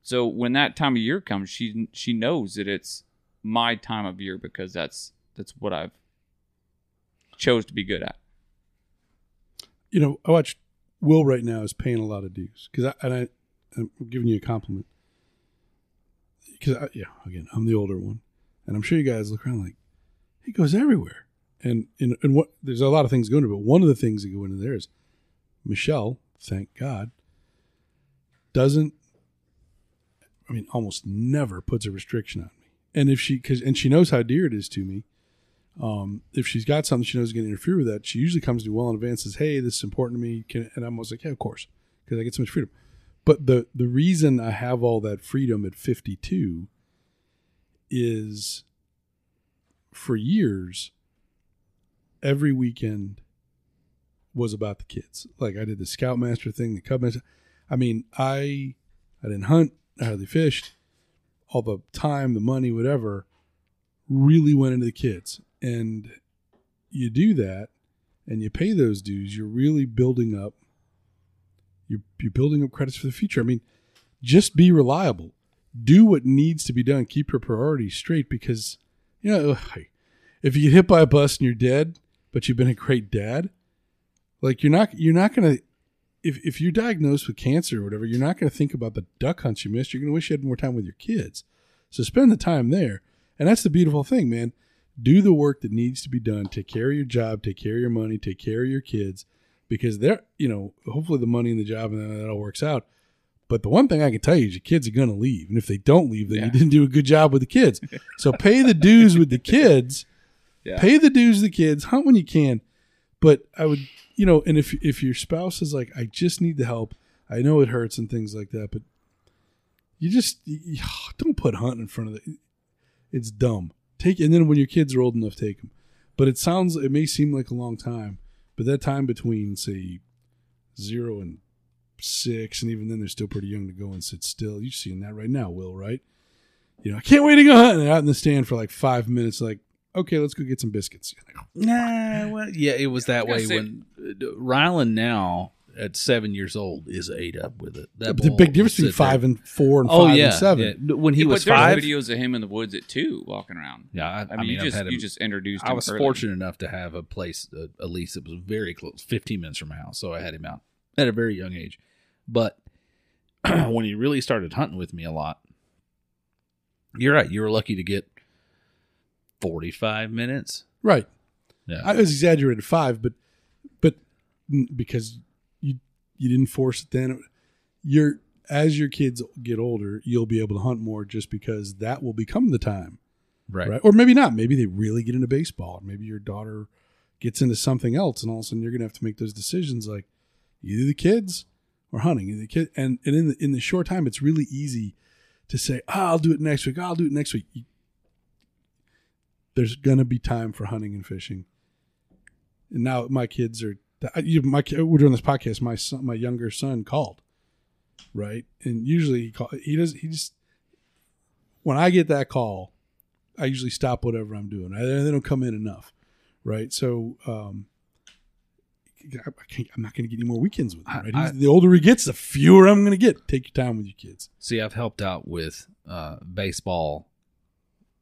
So when that time of year comes, she she knows that it's my time of year because that's that's what I've chose to be good at. you know, I watch Will right now is paying a lot of dues because I and I I'm giving you a compliment because yeah, again, I'm the older one, and I'm sure you guys look around like he goes everywhere, and and and what there's a lot of things going to, but one of the things that go into there is Michelle, thank God, doesn't. I mean, almost never puts a restriction on me, and if she because and she knows how dear it is to me. Um, if she's got something she knows is going to interfere with that, she usually comes to me well in advance. Says, "Hey, this is important to me," Can, and I'm always like, "Yeah, of course," because I get so much freedom. But the the reason I have all that freedom at 52 is for years. Every weekend was about the kids. Like I did the Scoutmaster thing, the Cubmaster. I mean, I I didn't hunt, I hardly fished. All the time, the money, whatever, really went into the kids. And you do that and you pay those dues, you're really building up You're you're building up credits for the future. I mean, just be reliable. Do what needs to be done. Keep your priorities straight because you know if you get hit by a bus and you're dead, but you've been a great dad, like you're not you're not gonna if if you're diagnosed with cancer or whatever, you're not gonna think about the duck hunts you missed. You're gonna wish you had more time with your kids. So spend the time there. And that's the beautiful thing, man. Do the work that needs to be done. Take care of your job, take care of your money, take care of your kids because they're, you know, hopefully the money and the job and that all works out. But the one thing I can tell you is your kids are going to leave. And if they don't leave, then Yeah. you didn't do a good job with the kids. So pay the dues with the kids. Yeah. Pay the dues with the kids. Hunt when you can. But I would, you know, and if if your spouse is like, I just need the help. I know it hurts and things like that, but you just you, don't put hunt in front of it. It's dumb. Take and then when your kids are old enough, take them. But it sounds it may seem like a long time, but that time between say zero and six, and even then they're still pretty young to go and sit still. You're seeing that right now, Will, right? You know, I can't wait to go hunting. Out in the stand for like five minutes, like, okay, let's go get some biscuits. Nah, well, yeah, it was that way gonna when uh, Rylan now at seven years old is ate up with it. That the big difference will between sit there. five and four and oh five yeah, and seven. yeah. When he Yeah, was but five, videos of him in the woods at two walking around. yeah, I, I mean, I mean, you I've just had him, you just introduced. I was early. fortunate enough to have a place, a, a lease that was very close, 15 minutes from my house. So I had him out at a very young age. But when he really started hunting with me a lot, you're right. You were lucky to get 45 minutes. Right. Yeah. I was exaggerated five, but but because you you didn't force it then. You're as your kids get older, you'll be able to hunt more just because that will become the time, right. right? Or maybe not. Maybe they really get into baseball, or maybe your daughter gets into something else, and all of a sudden you're gonna have to make those decisions like either the kids or hunting. Either the kid, and and in the in the short time, it's really easy to say, oh, "I'll do it next week. I'll do it next week." You- there's gonna be time for hunting and fishing. And now my kids are. You- My we're doing this podcast. My son, my younger son, called, right? And usually he call, he does he just when I get that call, I usually stop whatever I'm doing. I, they don't come in enough, right? So um, I can't, I'm not going to get any more weekends with him. Right? I- the older he gets, the fewer I'm going to get. Take your time with your kids. See, I've helped out with uh, baseball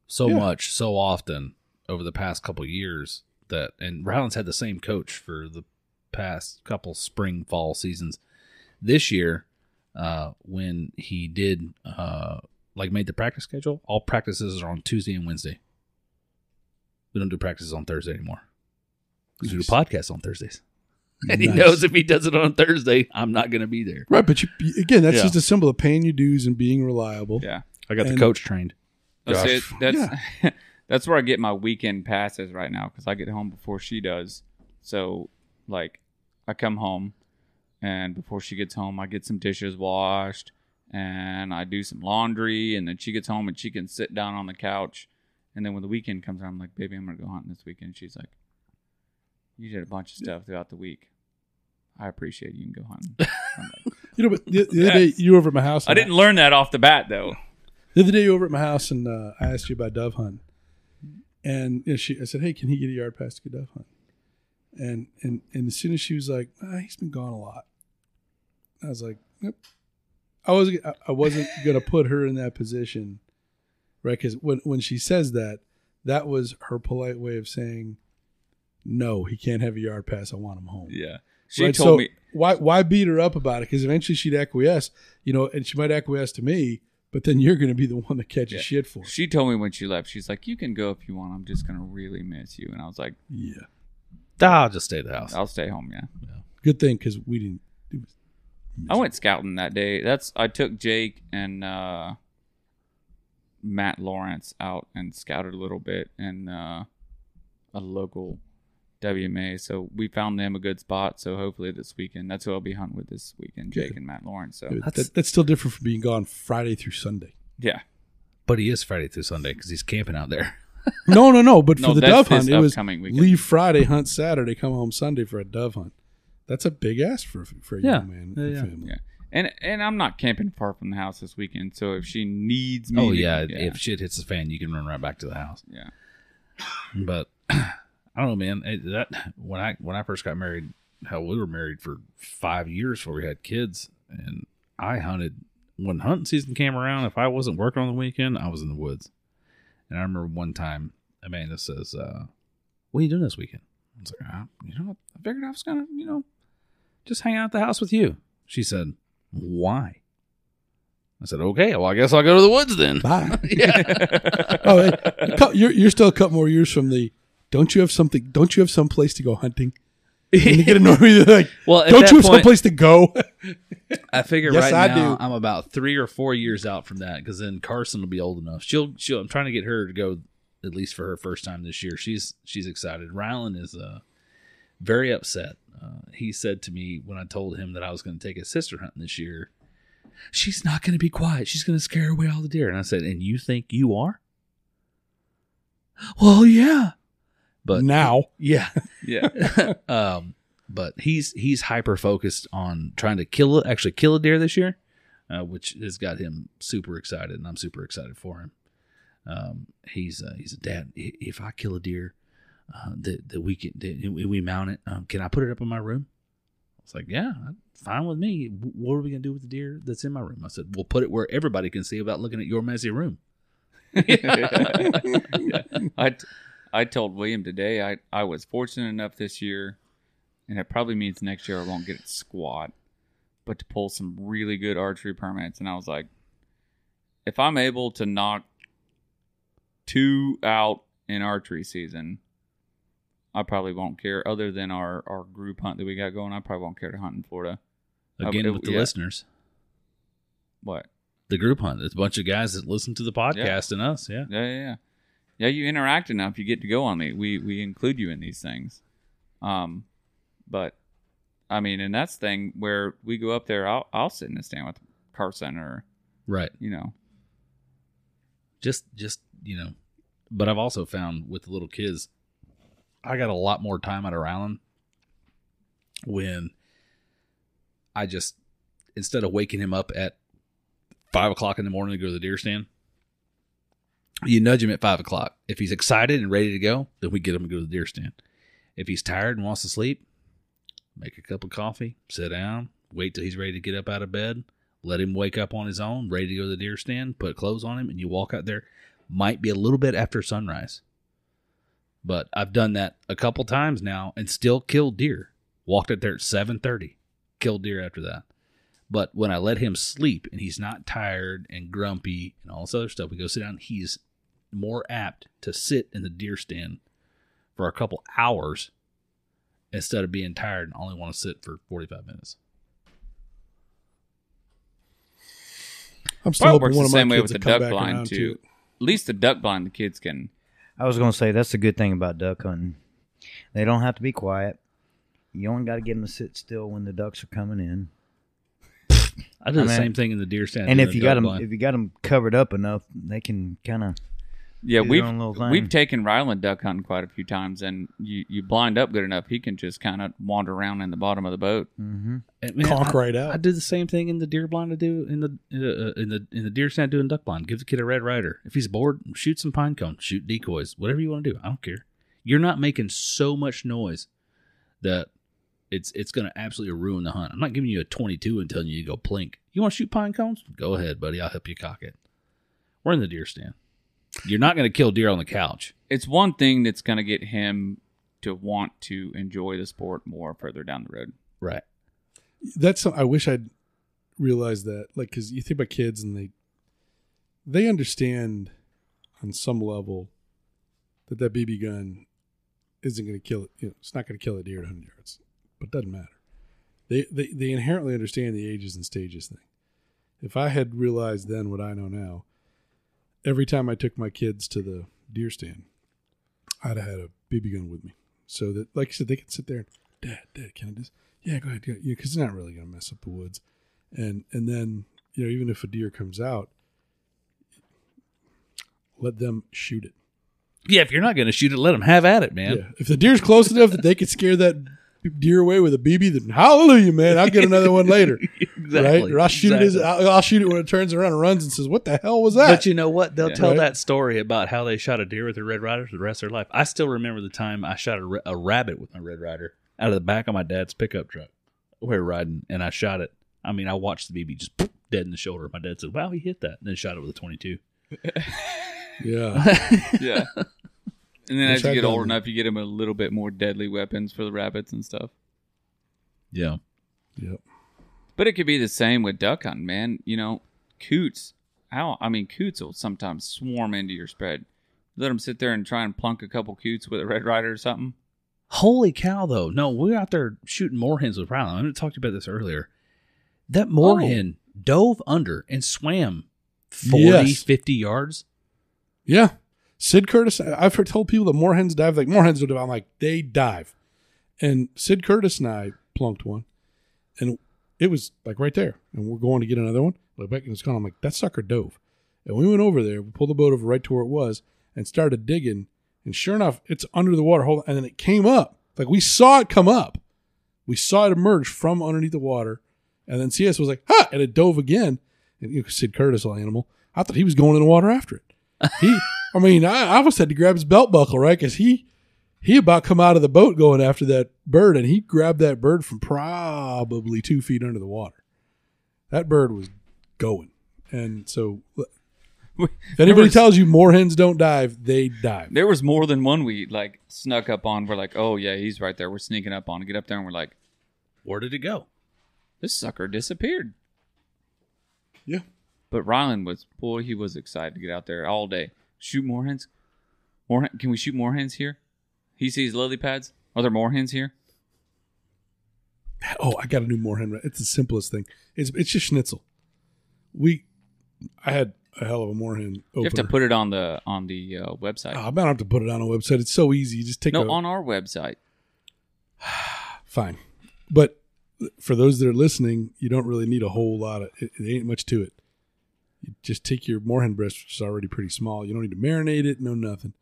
so Yeah. much, so often over the past couple years that, and Ryland's had the same coach for the past couple spring fall seasons. This year, uh, when he did uh, like made the practice schedule, all practices are on Tuesday and Wednesday. We don't do practices on Thursday anymore. We do podcasts on Thursdays, and he knows if he does it on Thursday, I'm not going to be there. Right, but you, you- again, that's Yeah. just a symbol of paying your dues and being reliable. Yeah, I got And- the coach trained. That's Gosh. it. That's that's where I get my weekend passes right now because I get home before she does. So like, I come home, and before she gets home, I get some dishes washed, and I do some laundry, and then she gets home and she can sit down on the couch. And then when the weekend comes around, I'm like, baby, I'm gonna go hunting this weekend. She's like, you did a bunch of stuff throughout the week. I appreciate you can go hunting. Like, You know, but the, the other day you were over at my house. I didn't learn that off the bat though. The other day you were over at my house and uh, I asked you about dove hunt, and you know, she I said, "Hey, can he get a yard pass to go dove hunt?" And and and as soon as she was like, ah, "He's been gone a lot," I was like, "Yep." I was I- I wasn't gonna put her in that position, right? Because when when she says that, that was her polite way of saying, "No, he can't have a yard pass. I want him home." Yeah, she Right? told So me. why why beat her up about it? Because eventually she'd acquiesce, you know, and she might acquiesce to me, but then you're going to be the one that catches Yeah. shit for it. She told me when she left, she's like, "You can go if you want. I'm just gonna really miss you." And I was like, Yeah, I'll just stay at the house. "I'll stay home." Yeah. good thing because we didn't. It was, I went scouting that day. That's I took Jake and uh, Matt Lawrence out and scouted a little bit in uh, a local WMA. So we found them a good spot. So hopefully this weekend, that's who I'll be hunting with this weekend, Jake and Matt Lawrence. So that, that's still different from being gone Friday through Sunday. yeah, But he is Friday through Sunday because he's camping out there. No, no, no. But No, for the dove hunt, it was upcoming weekend. leave Friday, hunt Saturday, come home Sunday for a dove hunt. That's a big ask for for a Yeah. young man Yeah, and yeah. family. yeah. And and I'm not camping far from the house this weekend. So if she needs oh, me, Oh to- yeah, if shit hits the fan, you can run right back to the house. yeah. But I don't know, man. It, that when I when I first got married, hell, we were married for five years before we had kids, and I hunted when hunting season came around. If I wasn't working on the weekend, I was in the woods. And I remember one time Amanda says, uh, "What are you doing this weekend?" I was like, "Ah, "You know, I figured I was gonna, you know, just hang out at the house with you." She said, "Why?" I said, "Okay, well, I guess I'll go to the woods then." Bye. yeah. oh, hey, a cou- you're you're still a couple more years from the. Don't you have something? Don't you have some place to go hunting? And you get annoyed with like, Well, at don't that you have some place to go? I figure Yes, right I now do. I'm about three or four years out from that because then Carson will be old enough. She'll she'll. I'm trying to get her to go at least for her first time this year. She's she's excited. Rylan is uh very upset. Uh, he said to me when I told him that I was going to take his sister hunting this year, she's not going to be quiet. She's going to scare away all the deer. And I said, and you think you are? Well, yeah, but now, yeah. Yeah. um, but he's he's hyper focused on trying to kill actually kill a deer this year, uh, which has got him super excited, and I'm super excited for him. Um, he's uh, he's a dad. If I kill a deer, uh, that that we can that we mount it, um, can I put it up in my room? I was like, yeah, fine with me. What are we gonna do with the deer that's in my room? I said, we'll put it where everybody can see without looking at your messy room. I, t- I told William today I, I was fortunate enough this year, and it probably means next year I won't get it squat, but to pull some really good archery permits. And I was like, if I'm able to knock two out in archery season, I probably won't care. Other than our, our group hunt that we got going, I probably won't care to hunt in Florida. Again, it- with the yeah. listeners, What? the group hunt. It's a bunch of guys that listen to the podcast and us. Yeah. Yeah, yeah, yeah. Yeah, you interact enough, you get to go on me. We we include you in these things. Um, but I mean, and that's the thing where we go up there. I'll I'll sit in the stand with Carson or Right. you know. just just you know but i've also found with the little kids i got a lot more time out of Rylan when i just instead of waking him up at five o'clock in the morning to go to the deer stand you nudge him at five o'clock if he's excited and ready to go then we get him to go to the deer stand if he's tired and wants to sleep make a cup of coffee sit down wait till he's ready to get up out of bed let him wake up on his own, ready to go to the deer stand, put clothes on him, and you walk out there. Might be a little bit after sunrise. But I've done that a couple times now and still killed deer. Walked out there at 7:30, killed deer after that. But when I let him sleep and he's not tired and grumpy and all this other stuff, we go sit down, he's more apt to sit in the deer stand for a couple hours instead of being tired and only want to sit for 45 minutes. I'm still Probably hoping works one the of my same way kids with the come duck back blind around too. it. At least the duck blind, the kids can. I was going to say that's the good thing about duck hunting. They don't have to be quiet. You only got to get them to sit still when the ducks are coming in. I do I the mean- same thing in the deer stand. And if you got them, blind. if you got them covered up enough, they can kind of. Yeah, we've own little thing. we've taken Rylan duck hunting quite a few times, and you you blind up good enough, he can just kind of wander around in the bottom of the boat. hmm And, man, Conk I, right out. I do the same thing in the deer blind. I do in the uh, in the in the deer stand doing duck blind. Give the kid a Red Ryder. If he's bored, shoot some pine cones, shoot decoys, whatever you want to do. I don't care. You're not making so much noise that it's it's going to absolutely ruin the hunt. I'm not giving you a 22 and telling you to go plink. You want to shoot pine cones? Go ahead, buddy. I'll help you cock it. We're in the deer stand. You're not going to kill deer on the couch. It's one thing that's going to get him to want to enjoy the sport more further down the road. Right. That's I wish I'd realized that. Like, because you think about kids and they they understand on some level that that BB gun isn't going to kill it. You know, it's not going to kill a deer at 100 yards, but it doesn't matter. They, they they inherently understand the ages and stages thing. If I had realized then what I know now, every time I took my kids to the deer stand, I'd have had a BB gun with me, so that like I said, they could sit there and Dad, Dad, can I just? Yeah, go ahead, go ahead. Yeah, because it's not really going to mess up the woods, and and then you know even if a deer comes out, let them shoot it. Yeah, if you're not going to shoot it, let them have at it, man. Yeah, if the deer's close enough that they could scare that deer away with a BB, then hallelujah, man! I'll get another one later, exactly. right? Or I'll shoot it. As, Exactly. I'll, I'll shoot it when it turns around and runs and says, "What the hell was that?" But you know what? They'll Yeah. tell Right. that story about how they shot a deer with a Red Ryder for the rest of their life. I still remember the time I shot a, a rabbit with my Red Ryder. out of the back of my dad's pickup truck. We were riding, and I shot it. I mean, I watched the BB just poof, dead in the shoulder. My dad said, "Wow, he hit that," and then shot it with a 22. Yeah. Yeah. And then Wish as you I'd get done older enough, you get them a little bit more deadly weapons for the rabbits and stuff. Yeah, yep. But it could be the same with duck hunting, man. You know, coots. How? I mean, coots will sometimes swarm into your spread. Let them sit there and try and plunk a couple coots with a Red Ryder or something. Holy cow, though. No, we were out there shooting moorhens with Rylan. I talked to you about this earlier. That moorhen oh. dove under and swam 40, Yes. 50 yards. Yeah. Sid Curtis, I've heard told people that moorhens dive like moorhens don't dive. I'm like, they dive. And Sid Curtis and I plunked one. And it was like right there. And we're going to get another one. Look back and it's gone. I'm like, that sucker dove. And we went over there, we pulled the boat over right to where it was and started digging. And sure enough, it's under the water. Hold on. And then it came up. Like we saw it come up. We saw it emerge from underneath the water. And then CS was like, ha! And it dove again. And you know, Sid Curtis, all animal. I thought he was going in the water after it. He, I mean, I, I almost had to grab his belt buckle, right? Because he, he about come out of the boat going after that bird, and he grabbed that bird from probably two feet under the water. That bird was going, and so if anybody was- tells you moorhens don't dive, they dive. There was more than one we like snuck up on. We're like, oh yeah, he's right there. We're sneaking up on. Get up there and we're like, Where did it go? this sucker disappeared. Yeah, But Rylan was boy, he was excited to get out there all day. Shoot moorhens. More hen- can we shoot moorhens here? He sees lily pads. Are there moorhens here? Oh, I got a new moorhen. It's the simplest thing. It's it's just schnitzel. We, I had a hell of a moorhen You have to put it on the on the uh, website. Oh, I don't have to put it on a website. It's so easy. You just take no, a, on our website. fine. But for those that are listening, you don't really need a whole lot of it, it ain't much to it. You just take your moorhen breast, which is already pretty small. You don't need to marinate it, no nothing.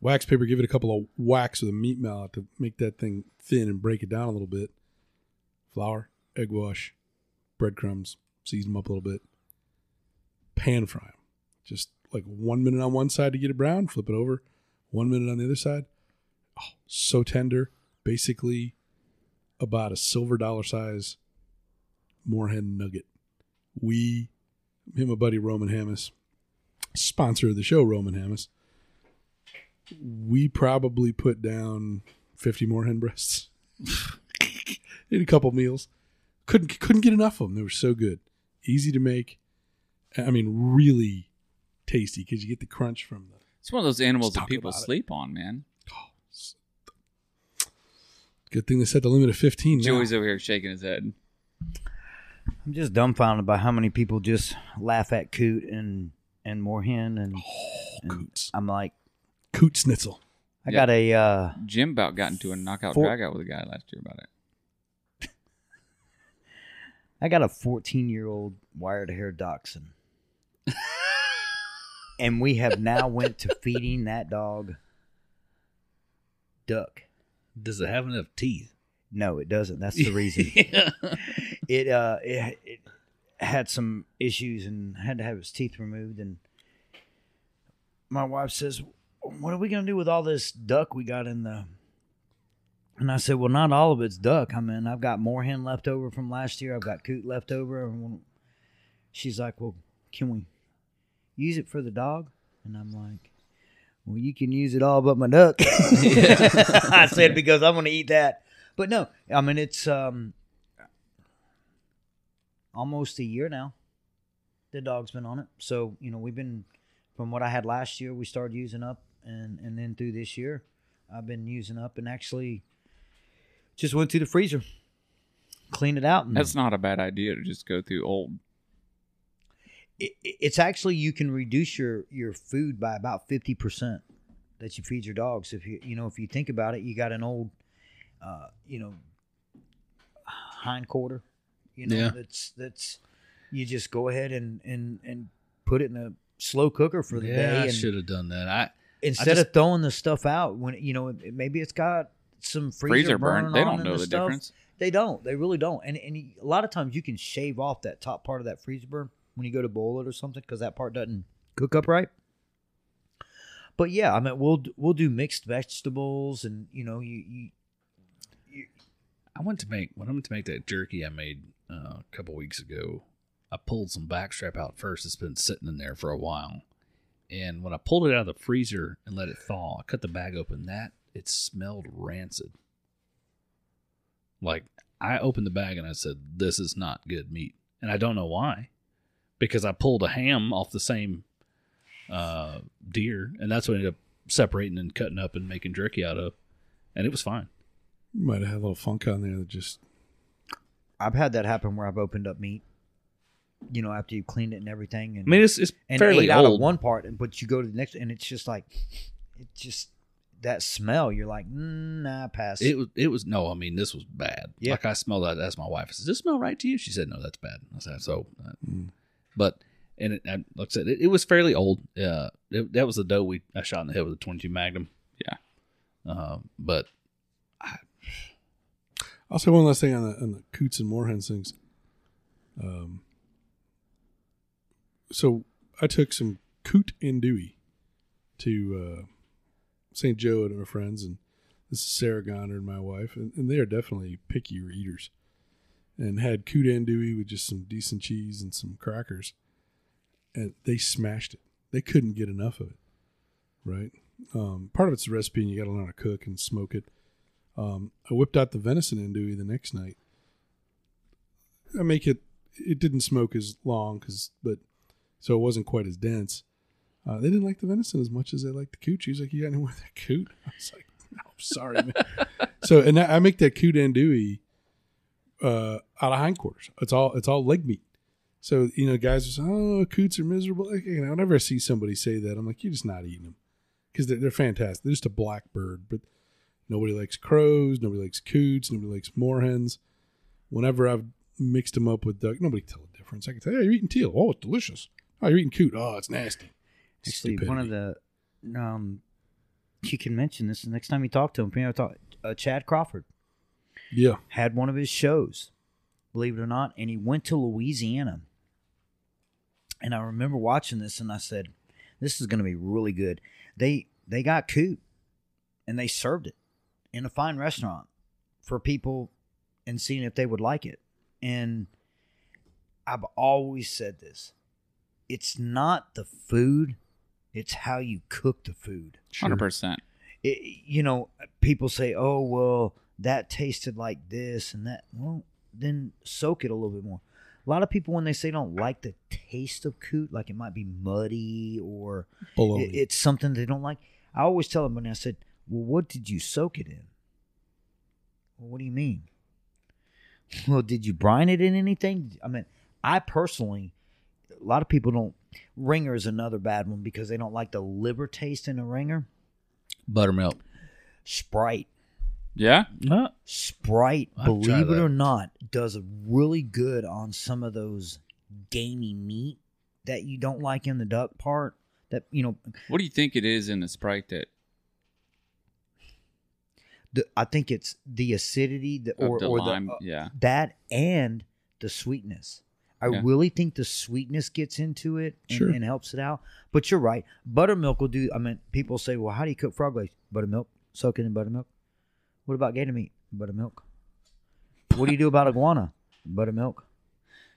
Wax paper, give it a couple of whacks with a meat mallet to make that thing thin and break it down a little bit. Flour, egg wash, breadcrumbs, season them up a little bit. Pan fry them. Just like one minute on one side to get it brown, flip it over. One minute on the other side. Oh, so tender. Basically, about a silver dollar size moorhen nugget. We, me a buddy Roman Hammis, sponsor of the show, Roman Hammis, we probably put down 50 moorhen breasts in a couple meals. Couldn't couldn't get enough of them. They were so good, easy to make. I mean, really tasty because you get the crunch from the. It's one of those animals that people about it. sleep on, man. Good thing they set the limit of 15. now. Joey's over here shaking his head. I'm just dumbfounded by how many people just laugh at coot and and moorhen and, Oh, and coots. I'm like, Coot schnitzel. I Yeah. got a uh, Jim about got into a knockout Four- dragout with a guy last year about it. I got a 14 year old wired hair dachshund, and we have now went to feeding that dog duck. Does it have enough teeth? No, it doesn't. That's the reason. it uh it, it had some issues and had to have his teeth removed and my wife says what are we going to do with all this duck we got in the and I said, "Well, not all of it's duck. I mean, I've got moorhen left over from last year. I've got coot left over." And she's like, "Well, can we use it for the dog?" And I'm like, "Well, you can use it all but my duck." I said because I'm going to eat that. But no, I mean it's um almost a year now. The dog's been on it, so you know we've been from what I had last year. We started using up, and and then through this year, I've been using up, and actually just went to the freezer, cleaned it out, and That's not a bad idea to just go through old. it, it's actually you can reduce your your food by about 50% that you feed your dogs if you you know if you think about it you got an old uh you know hind quarter you know Yeah. that's that's you just go ahead and and and put it in a slow cooker for the yeah, day I should have done that. I instead just- of throwing the stuff out when you know maybe it's got some freezer, Freezer burn. burn They don't and know the stuff. difference. They don't. They really don't. And and a lot of times you can shave off that top part of that freezer burn when you go to boil it or something because that part doesn't cook up right. But yeah, I mean we'll we'll do mixed vegetables and you know you you, you I went to make when I went to make that jerky I made uh, a couple weeks ago. I pulled some backstrap out first. It's been sitting in there for a while, and when I pulled it out of the freezer and let it thaw, I cut the bag open. That it smelled rancid. Like I opened the bag and I said, "This is not good meat," and I don't know why, because I pulled a ham off the same uh, deer, and that's what I ended up separating and cutting up and making jerky out of, and it was fine. You might have had a little funk on there that just I've had that happen where I've opened up meat, you know, after you cleaned it and everything, and I mean, it's it's and fairly ate out of old. one part, but you go to the next, and it's just like, it's just that smell. You're like, mm, nah, pass. It was it was no, I mean this was bad. Yeah. Like I smelled that. That's my wife. I said, "Does this smell right to you?" She said, "No, that's bad." I said, "So," uh, Mm. but and it, and like I said, it, it was fairly old. Uh, it, that was the doe we I shot in the head with a 22 Magnum. Yeah. Uh, but I'll say one last thing on the on the coots and moorhens things. Um, so I took some coot andouille to uh, St. Joe and our friends, and this is Sarah Goner and my wife, and, and they are definitely pickier eaters. And had coot andouille with just some decent cheese and some crackers, and they smashed it. They couldn't get enough of it. Right. Um, part of it's the recipe, and you got to learn how to cook and smoke it. Um, I whipped out the venison andouille the next night. I make it. It didn't smoke as long, cause but so it wasn't quite as dense. Uh, they didn't like the venison as much as they liked the coot. She's like, "You got any more of that coot?" I was like, "No, I'm sorry, man." so and I I make that coot andouille uh, out of hindquarters. It's all it's all leg meat. So you know, guys are saying, "Oh, coots are miserable." Like, you know, whenever I see somebody say that, I'm like, "You're just not eating them," because they're, they're fantastic. They're just a black bird, but nobody likes crows. Nobody likes coots. Nobody likes moorhens. Whenever I've mixed them up with duck, nobody can tell the difference. I can tell, "Hey, you're eating teal. Oh, it's delicious. Oh, you're eating coot. Oh, it's nasty." Actually, one of the um, you can mention this the next time you talk to him. You know, talk, uh, Chad Crawford yeah, had one of his shows, believe it or not, and he went to Louisiana. And I remember watching this, and I said, "This is going to be really good." They they got coot, and they served it in a fine restaurant for people, and seeing if they would like it. And I've always said this: it's not the food, it's how you cook the food Hundred percent. it, you know, people say, "Oh, well, that tasted like this and that." Well, then soak it a little bit more. A lot of people, when they say don't like the taste of coot, like it might be muddy or bologna. it, it's something they don't like. I always tell them when I said, "Well, what did you soak it in?" Well, what do you mean? Well, did you brine it in anything? I mean, I personally, a lot of people don't. Ringer is another bad one because they don't like the liver taste in a ringer. buttermilk. Sprite. Yeah. Uh, Sprite, I'll have to try believe it or not, does really good on some of those gamey meat that you don't like in the duck part. That you know, What do you think it is in the Sprite that the, I think it's the acidity the, or, the or lime? the uh, yeah. that and the sweetness. I Yeah. really think the sweetness gets into it and, Sure. and helps it out. But you're right. Buttermilk will do. I mean, people say, "Well, how do you cook frog legs?" Buttermilk, soak it in buttermilk. What about gator meat? Buttermilk. What do you do about iguana? Buttermilk.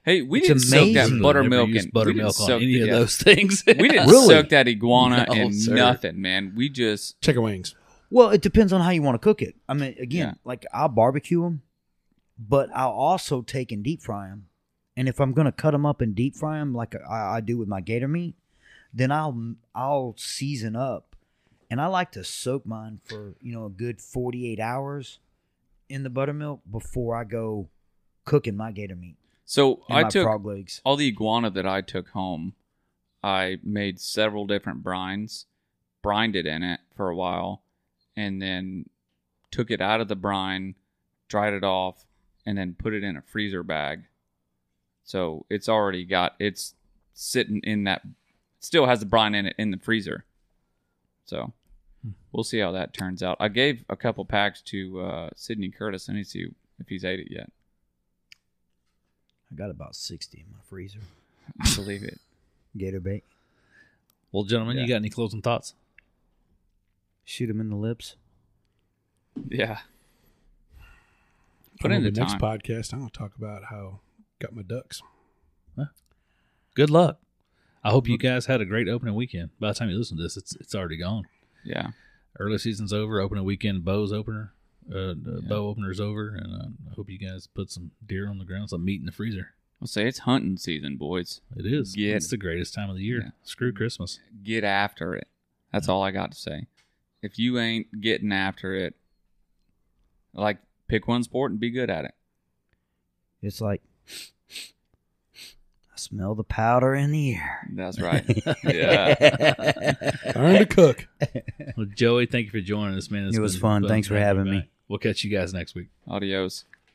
Hey, we It's didn't soak that buttermilk used in buttermilk on soak any of yeah. those things. We didn't Really? soak that iguana No, in sir. nothing, man. We just Chicken wings. Well, it depends on how you want to cook it. I mean, again, Yeah. like I'll barbecue them, but I'll also take and deep fry them. And if I'm going to cut them up and deep fry them like I, I do with my gator meat, then I'll I'll season up, and I like to soak mine for you know a good 48 hours in the buttermilk before I go cooking my gator meat so I took frog legs. all the iguana that I took home. I made several different brines, brined it in it for a while, and then took it out of the brine, dried it off, and then put it in a freezer bag. So it's already got it's sitting in that still has the brine in it in the freezer. So we'll see how that turns out. I gave a couple packs to uh, Sidney Curtis. I need to see if he's ate it yet. I got about 60 in my freezer. I believe it. Gator bait. well, gentlemen, Yeah. you got any closing thoughts? Shoot him in the lips. Yeah. Put in the the next podcast. I'm gonna talk about how got my ducks. Good luck. I hope you guys had a great opening weekend. By the time you listen to this, it's it's already gone. Yeah. Early season's over. Opening weekend, bows opener, uh, the Yeah. bow opener's over, and uh, I hope you guys put some deer on the ground, some meat in the freezer. I'll say it's hunting season, boys. It is. Get- it's the greatest time of the year. Yeah. Screw Christmas. Get after it. That's all I got to say. If you ain't getting after it, like pick one sport and be good at it. It's like I smell the powder in the air. That's right. yeah. Learn to cook. Well, Joey, thank you for joining us, man. It's It was fun. Thanks for having me. back. We'll catch you guys next week. Adios.